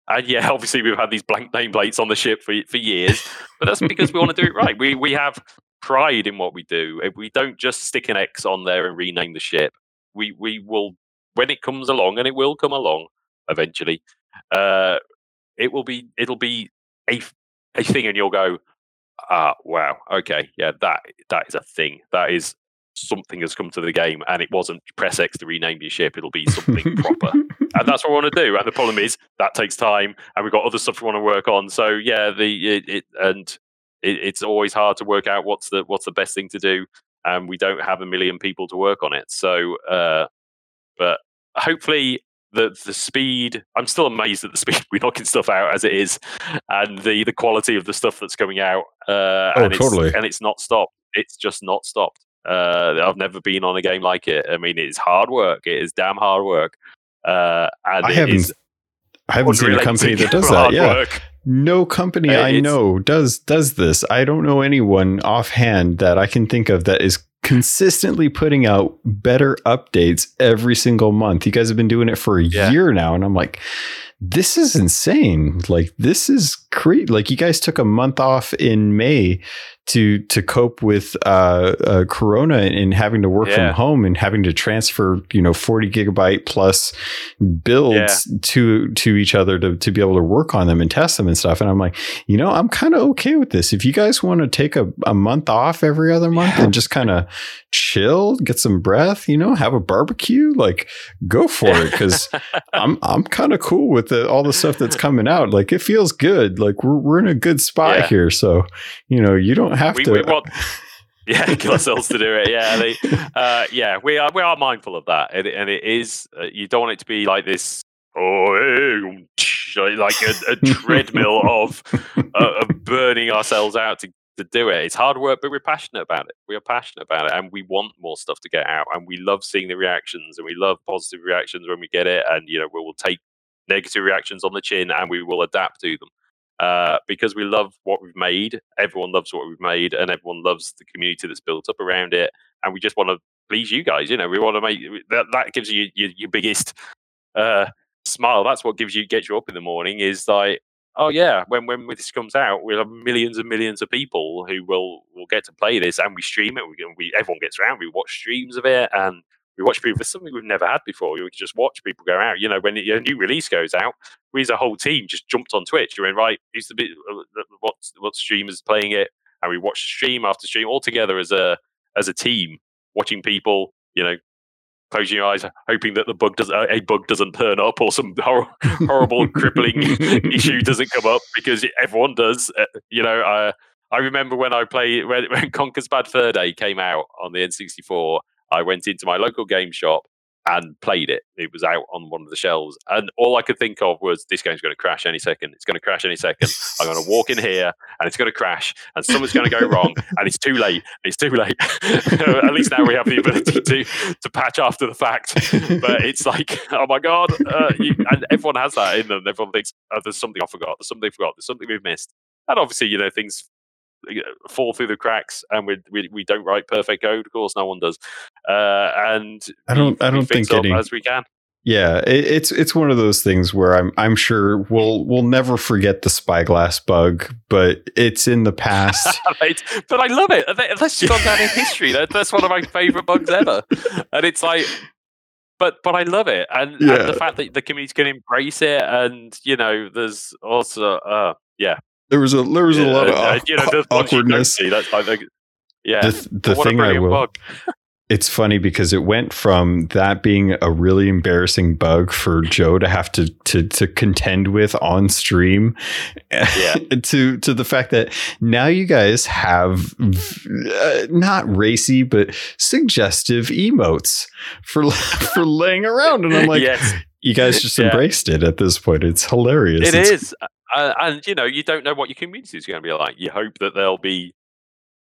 And yeah, obviously we've had these blank nameplates on the ship for for years, but that's because we want to do it right. We we have pride in what we do. We don't just stick an X on there and rename the ship, we we will when it comes along, and it will come along eventually. Uh, it will be it'll be a a thing, and you'll go, ah, wow, okay, yeah, that that is a thing. That is something has come to the game and it wasn't press X to rename your ship, it'll be something proper. And that's what we want to do. And the problem is that takes time and we've got other stuff we want to work on. So yeah, the it, it and it, it's always hard to work out what's the what's the best thing to do. And we don't have a million people to work on it. So uh but hopefully the the speed i'm still amazed at the speed we're knocking stuff out as it is and the the quality of the stuff that's coming out uh oh, and totally it's, and it's not stopped it's just not stopped uh, I've never been on a game like it. I mean, it's hard work. It is damn hard work. Uh, and I haven't, I haven't seen a company that does that. Yeah. Work. No company uh, I know does does this. I don't know anyone offhand that I can think of that is consistently putting out better updates every single month. You guys have been doing it for a yeah. year now, and I'm like, this is insane. Like this is Like you guys took a month off in May to to cope with uh, uh, Corona and having to work yeah. from home and having to transfer you know 40 gigabyte plus builds yeah. to to each other to to be able to work on them and test them and stuff. And I'm like, you know, I'm kind of okay with this. If you guys want to take a, a month off every other month yeah. and just kind of chill, get some breath, you know, have a barbecue, like go for it because I'm I'm kind of cool with the, all the stuff that's coming out. Like it feels good. Like we're we're in a good spot here. So you know, you don't have we, to. We want, yeah, kill ourselves to do it. Yeah, they, uh, yeah, we are we are mindful of that, and, and it is. Uh, you don't want it to be like this. Oh, like a, a treadmill of uh, of burning ourselves out to to do it. It's hard work, but we're passionate about it. We are passionate about it, and we want more stuff to get out. And we love seeing the reactions, and we love positive reactions when we get it. And you know, we will take negative reactions on the chin, and we will adapt to them uh, because we love what we've made. Everyone loves what we've made, and everyone loves the community that's built up around it. And we just want to please you guys. You know, we want to make that. That gives you your, your biggest uh, smile. That's what gives you gets you up in the morning. Is like, oh yeah, when when this comes out, we'll have millions and millions of people who will will get to play this, and we stream it. We, we everyone gets around. We watch streams of it, and we watch people. It's something we've never had before. We just watch people go out. You know, when a new release goes out, we as a whole team just jumped on Twitch. You're in right. Who's the bit? Uh, what what streamers playing it? And we watch stream after stream all together as a as a team, watching people. You know, closing your eyes, hoping that the bug does a bug doesn't turn up or some hor- horrible crippling issue doesn't come up because everyone does. Uh, you know, uh, I remember when I played when, when Conker's Bad Fur Day came out on the N64 I went into my local game shop and played it. It was out on one of the shelves. And all I could think of was this game's going to crash any second. It's going to crash any second. I'm going to walk in here and it's going to crash and something's going to go wrong and it's too late. It's too late. At least now we have the ability to, to patch after the fact. But it's like, oh my God. Uh, you, and everyone has that in them. Everyone thinks, oh, there's something I forgot. There's something I forgot. There's something we've missed. And obviously, you know, things fall through the cracks, and we, we we don't write perfect code. Of course, no one does. Uh, and I don't I don't think any, as we can. Yeah, it, it's it's one of those things where I'm I'm sure we'll we'll never forget the spyglass bug, but it's in the past. right. But I love it. That's just gone down in history. That, that's one of my favorite bugs ever, and it's like but but I love it, and, yeah. and, the fact that the community can embrace it, and you know, there's also uh, yeah, there was a there was yeah, a lot of uh, you know, awkwardness. That's, I think, yeah, the, the thing I will. it's funny because it went from that being a really embarrassing bug for Joe to have to to to contend with on stream yeah. to to the fact that now you guys have uh, not racy but suggestive emotes for for laying around and I'm like yes you guys just yeah. embraced it at this point. It's hilarious. It it's, is, uh, and you know, you don't know what your community is going to be like. You hope that they'll be,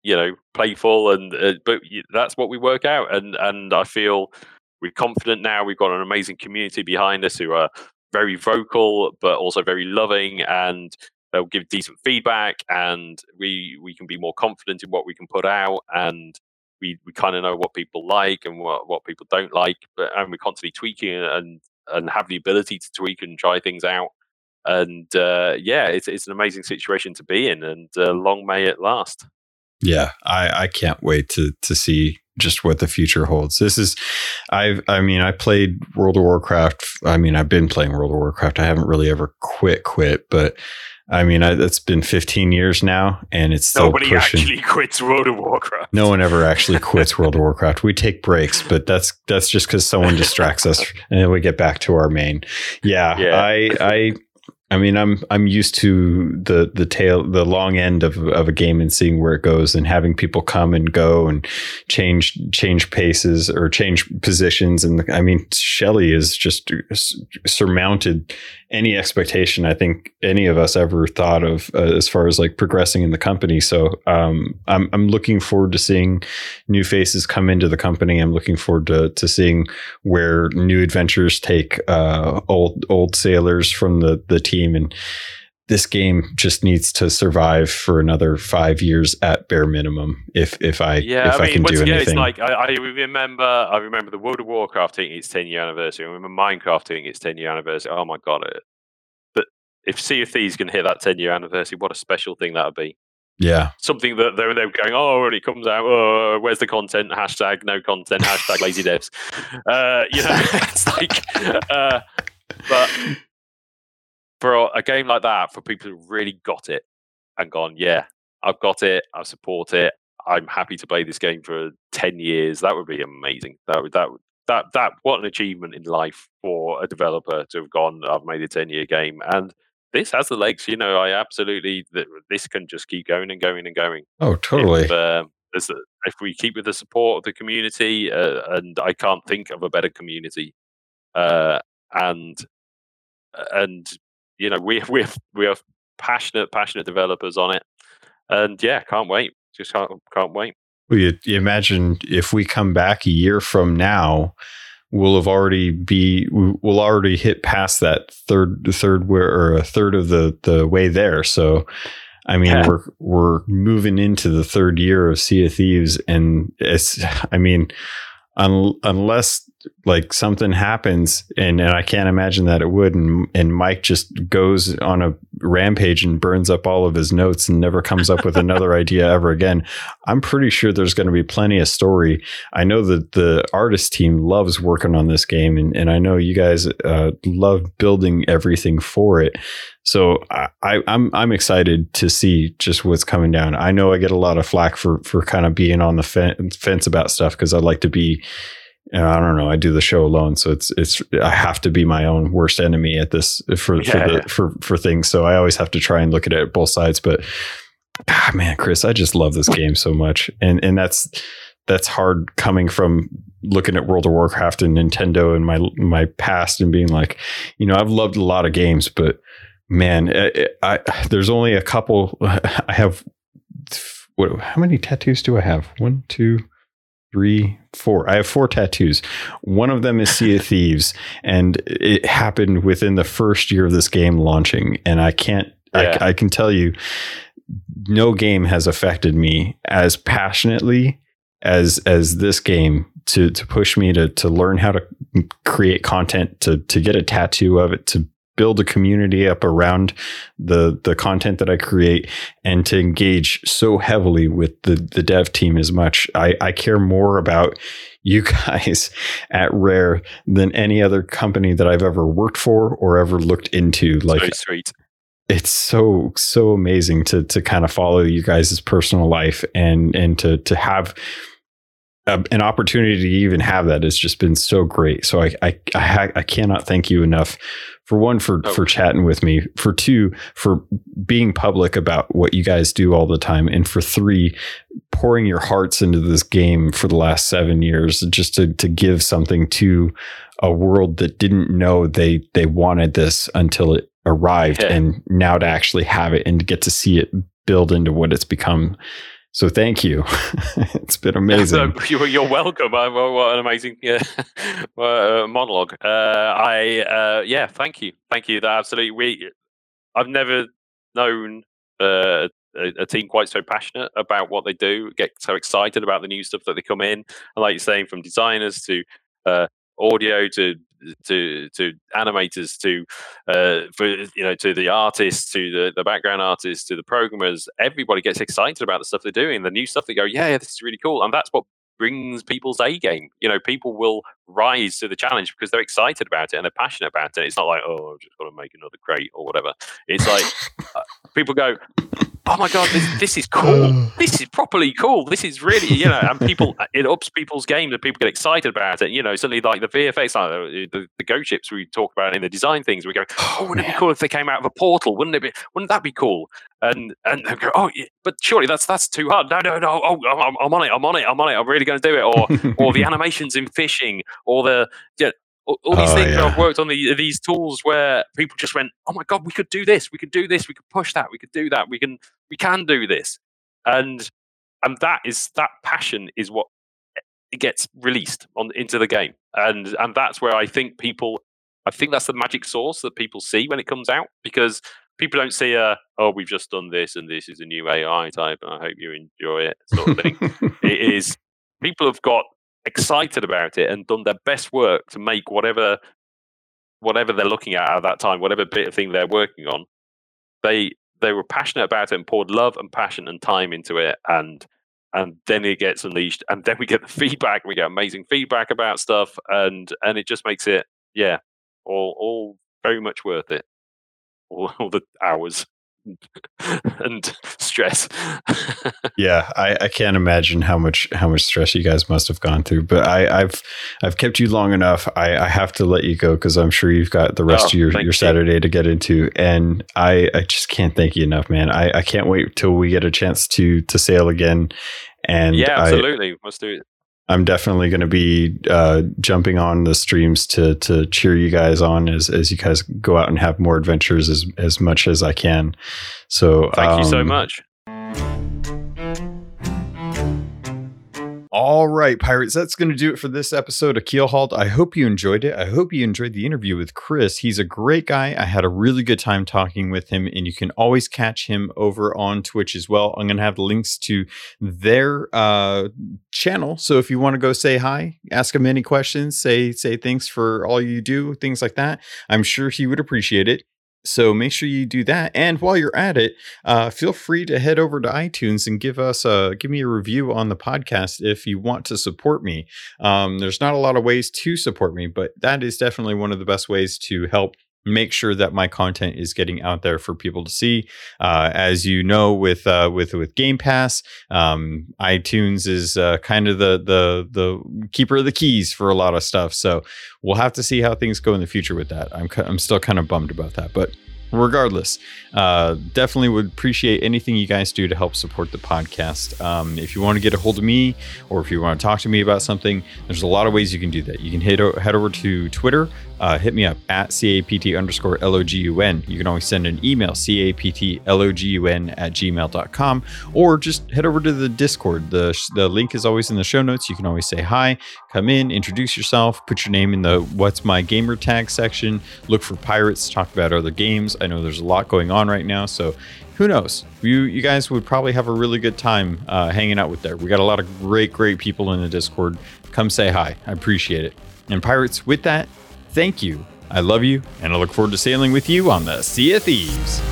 you know, playful, and uh, but that's what we work out. And and I feel we're confident now. We've got an amazing community behind us who are very vocal, but also very loving, and they'll give decent feedback, and we we can be more confident in what we can put out, and we we kind of know what people like and what what people don't like, but and we're constantly tweaking and and have the ability to tweak and try things out. And uh, yeah, it's it's an amazing situation to be in, and uh, long may it last. Yeah, I, I can't wait to to see just what the future holds. This is, I've, I mean, I played World of Warcraft. I mean, I've been playing World of Warcraft. I haven't really ever quit, quit, but I mean, I, it's been 15 years now, and it's still nobody pushing. actually quits World of Warcraft. No one ever actually quits World of Warcraft. We take breaks, but that's that's just because someone distracts us, and then we get back to our main. Yeah, yeah. I I I mean, I'm I'm used to the the tail, the long end of of a game and seeing where it goes, and having people come and go and change change paces or change positions. And I mean, Shelly is just surmounted any expectation I think any of us ever thought of uh, as far as like progressing in the company. So um, I'm I'm looking forward to seeing new faces come into the company. I'm looking forward to to seeing where new adventures take uh, old old sailors from the the team. And this game just needs to survive for another five years at bare minimum. If if I yeah, if I, mean, I can do again, anything. It's like I, I, remember I remember the World of Warcraft hitting its ten year anniversary. I remember Minecraft hitting its ten year anniversary. Oh my god! It, but if Sea of Thieves can hit that ten year anniversary, what a special thing that would be. Yeah. Something that they're, they're going, oh, it comes out. Oh, where's the content? Hashtag no content. Hashtag lazy devs. Uh, you know, it's like, uh, but for a game like that, for people who really got it and gone, yeah, I've got it, I support it, I'm happy to play this game for ten years. That would be amazing. That would that that that what an achievement in life for a developer to have gone. I've made a ten year game, and this has the legs. You know, I absolutely this can just keep going and going and going. Oh, totally. If, uh, if we keep with the support of the community, uh, and I can't think of a better community, uh, and and you know, we we we are passionate, passionate developers on it, and yeah, can't wait. Just can't can't wait. Well, you, you imagine if we come back a year from now, we'll have already be we'll already hit past that third third where or a third of the the way there. So. I mean, yeah. we're we're moving into the third year of Sea of Thieves, and it's. I mean, un, unless like something happens and, and I can't imagine that it would and, and Mike just goes on a rampage and burns up all of his notes and never comes up with another idea ever again. I'm pretty sure there's going to be plenty of story. I know that the artist team loves working on this game and, and I know you guys uh, love building everything for it. So I, I, I'm I'm excited to see just what's coming down. I know I get a lot of flack for for kind of being on the fence about stuff because I like to be I don't know. I do the show alone, so it's it's I have to be my own worst enemy at this for yeah, for the yeah. for for things. So I always have to try and look at it at both sides. But God, man, Chris, I just love this game so much, and and that's that's hard coming from looking at World of Warcraft and Nintendo and my my past and being like, you know, I've loved a lot of games, but man, I, I there's only a couple. I have what? How many tattoos do I have? One, two three, four. I have four tattoos. One of them is Sea of Thieves, and it happened within the first year of this game launching. And I can't, yeah. I, I can tell you, no game has affected me as passionately as as this game to to push me to to learn how to create content to to get a tattoo of it to build a community up around the the content that I create and to engage so heavily with the the dev team as much. I, I care more about you guys at Rare than any other company that I've ever worked for or ever looked into. Like so sweet. It's so so amazing to to kind of follow you guys' personal life and and to to have a, an opportunity to even have that has just been so great. So I I I, ha- I cannot thank you enough for one for oh. for chatting with me, for two for being public about what you guys do all the time, and for three pouring your hearts into this game for the last seven years just to to give something to a world that didn't know they they wanted this until it arrived, yeah. and now to actually have it and to get to see it build into what it's become so thank you. it's been amazing. you're welcome. What an amazing yeah, uh, monologue. Uh, I uh, yeah, thank you, thank you. That absolutely. We, I've never known uh, a, a, team quite so passionate about what they do, get so excited about the new stuff that they come in, and like you're saying, from designers to uh, audio to to to animators to uh, for you know to the artists to the, the background artists to the programmers everybody gets excited about the stuff they're doing the new stuff they go yeah, this is really cool and that's what brings people's A game. You know, people will rise to the challenge because they're excited about it and they're passionate about it. It's not like, oh, I've just got to make another crate or whatever. It's like uh, people go, oh my god, this, this is cool. This is properly cool. This is really, you know, and people it ups people's game and people get excited about it. You know, suddenly like the VFX, like uh, the, the ghost ships we talk about in the design things, we go, oh, wouldn't it be cool if they came out of a portal? Wouldn't it be? Wouldn't that be cool? And and they go, oh, yeah, but surely that's that's too hard. No, no, no. Oh, I'm, I'm on it. I'm on it. I'm on it. I'm really going to do it. Or or the animations in fishing, or the yeah, all, all these oh, things yeah. I've worked on the, these tools where people just went, "Oh my god, we could do this. We could do this. We could push that. We could do that. We can we can do this." And and that is that passion is what eh, it gets released on into the game, and and that's where I think people, I think that's the magic source that people see when it comes out because people don't see a oh we've just done this and this is a new AI type and I hope you enjoy it sort of thing. it is people have got excited about it and done their best work to make whatever whatever they're looking at at that time, whatever bit of thing they're working on, they they were passionate about it and poured love and passion and time into it and and then it gets unleashed and then we get the feedback we get amazing feedback about stuff and and it just makes it yeah all all very much worth it. All, all the hours and stress. yeah, I, I, can't imagine how much how much stress you guys must have gone through. But I, have I've kept you long enough. I, I have to let you go because I'm sure you've got the rest oh, of your, your Saturday you. to get into. And I, I just can't thank you enough, man. I, I can't wait till we get a chance to to sail again. And yeah, absolutely. Let's do it. I'm definitely going to be uh, jumping on the streams to to cheer you guys on as as you guys go out and have more adventures as as much as I can. So thank um, you so um, much. All right, pirates, that's going to do it for this episode of Keel Keelhauled. I hope you enjoyed it. I hope you enjoyed the interview with Chris. He's a great guy. I had a really good time talking with him, and you can always catch him over on Twitch as well. I'm going to have links to their uh, channel. So if you want to go say hi, ask him any questions, say say thanks for all you do, things like that, I'm sure he would appreciate it. So make sure you do that. And while you're at it, uh, feel free to head over to iTunes and give us a give me a review on the podcast if you want to support me. Um, there's not a lot of ways to support me, but that is definitely one of the best ways to help make sure that my content is getting out there for people to see. Uh, as you know, with uh, with with Game Pass, um, iTunes is uh, kind of the the the keeper of the keys for a lot of stuff. So we'll have to see how things go in the future with that. I'm I'm still kind of bummed about that, but regardless, uh, definitely would appreciate anything you guys do to help support the podcast. Um, if you want to get a hold of me or if you want to talk to me about something, there's a lot of ways you can do that. You can head, head over to Twitter, uh, hit me up at CAPT underscore LOGUN. You can always send an email, CAPT LOGUN at gmail.com, or just head over to the Discord. The, the link is always in the show notes. You can always say hi, come in, introduce yourself, put your name in the What's My Gamer Tag section, look for pirates, talk about other games. I know there's a lot going on right now, so who knows? You you guys would probably have a really good time uh, hanging out with there. We got a lot of great great people in the Discord. Come say hi. I appreciate it. And pirates, with that, thank you. I love you, and I look forward to sailing with you on the Sea of Thieves.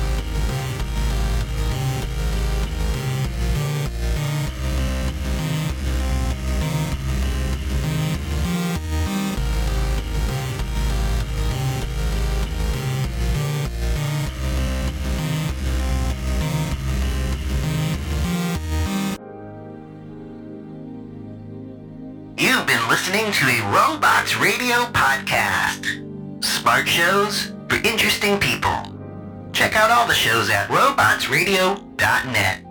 Smart shows for interesting people. Check out all the shows at robotsradio.net.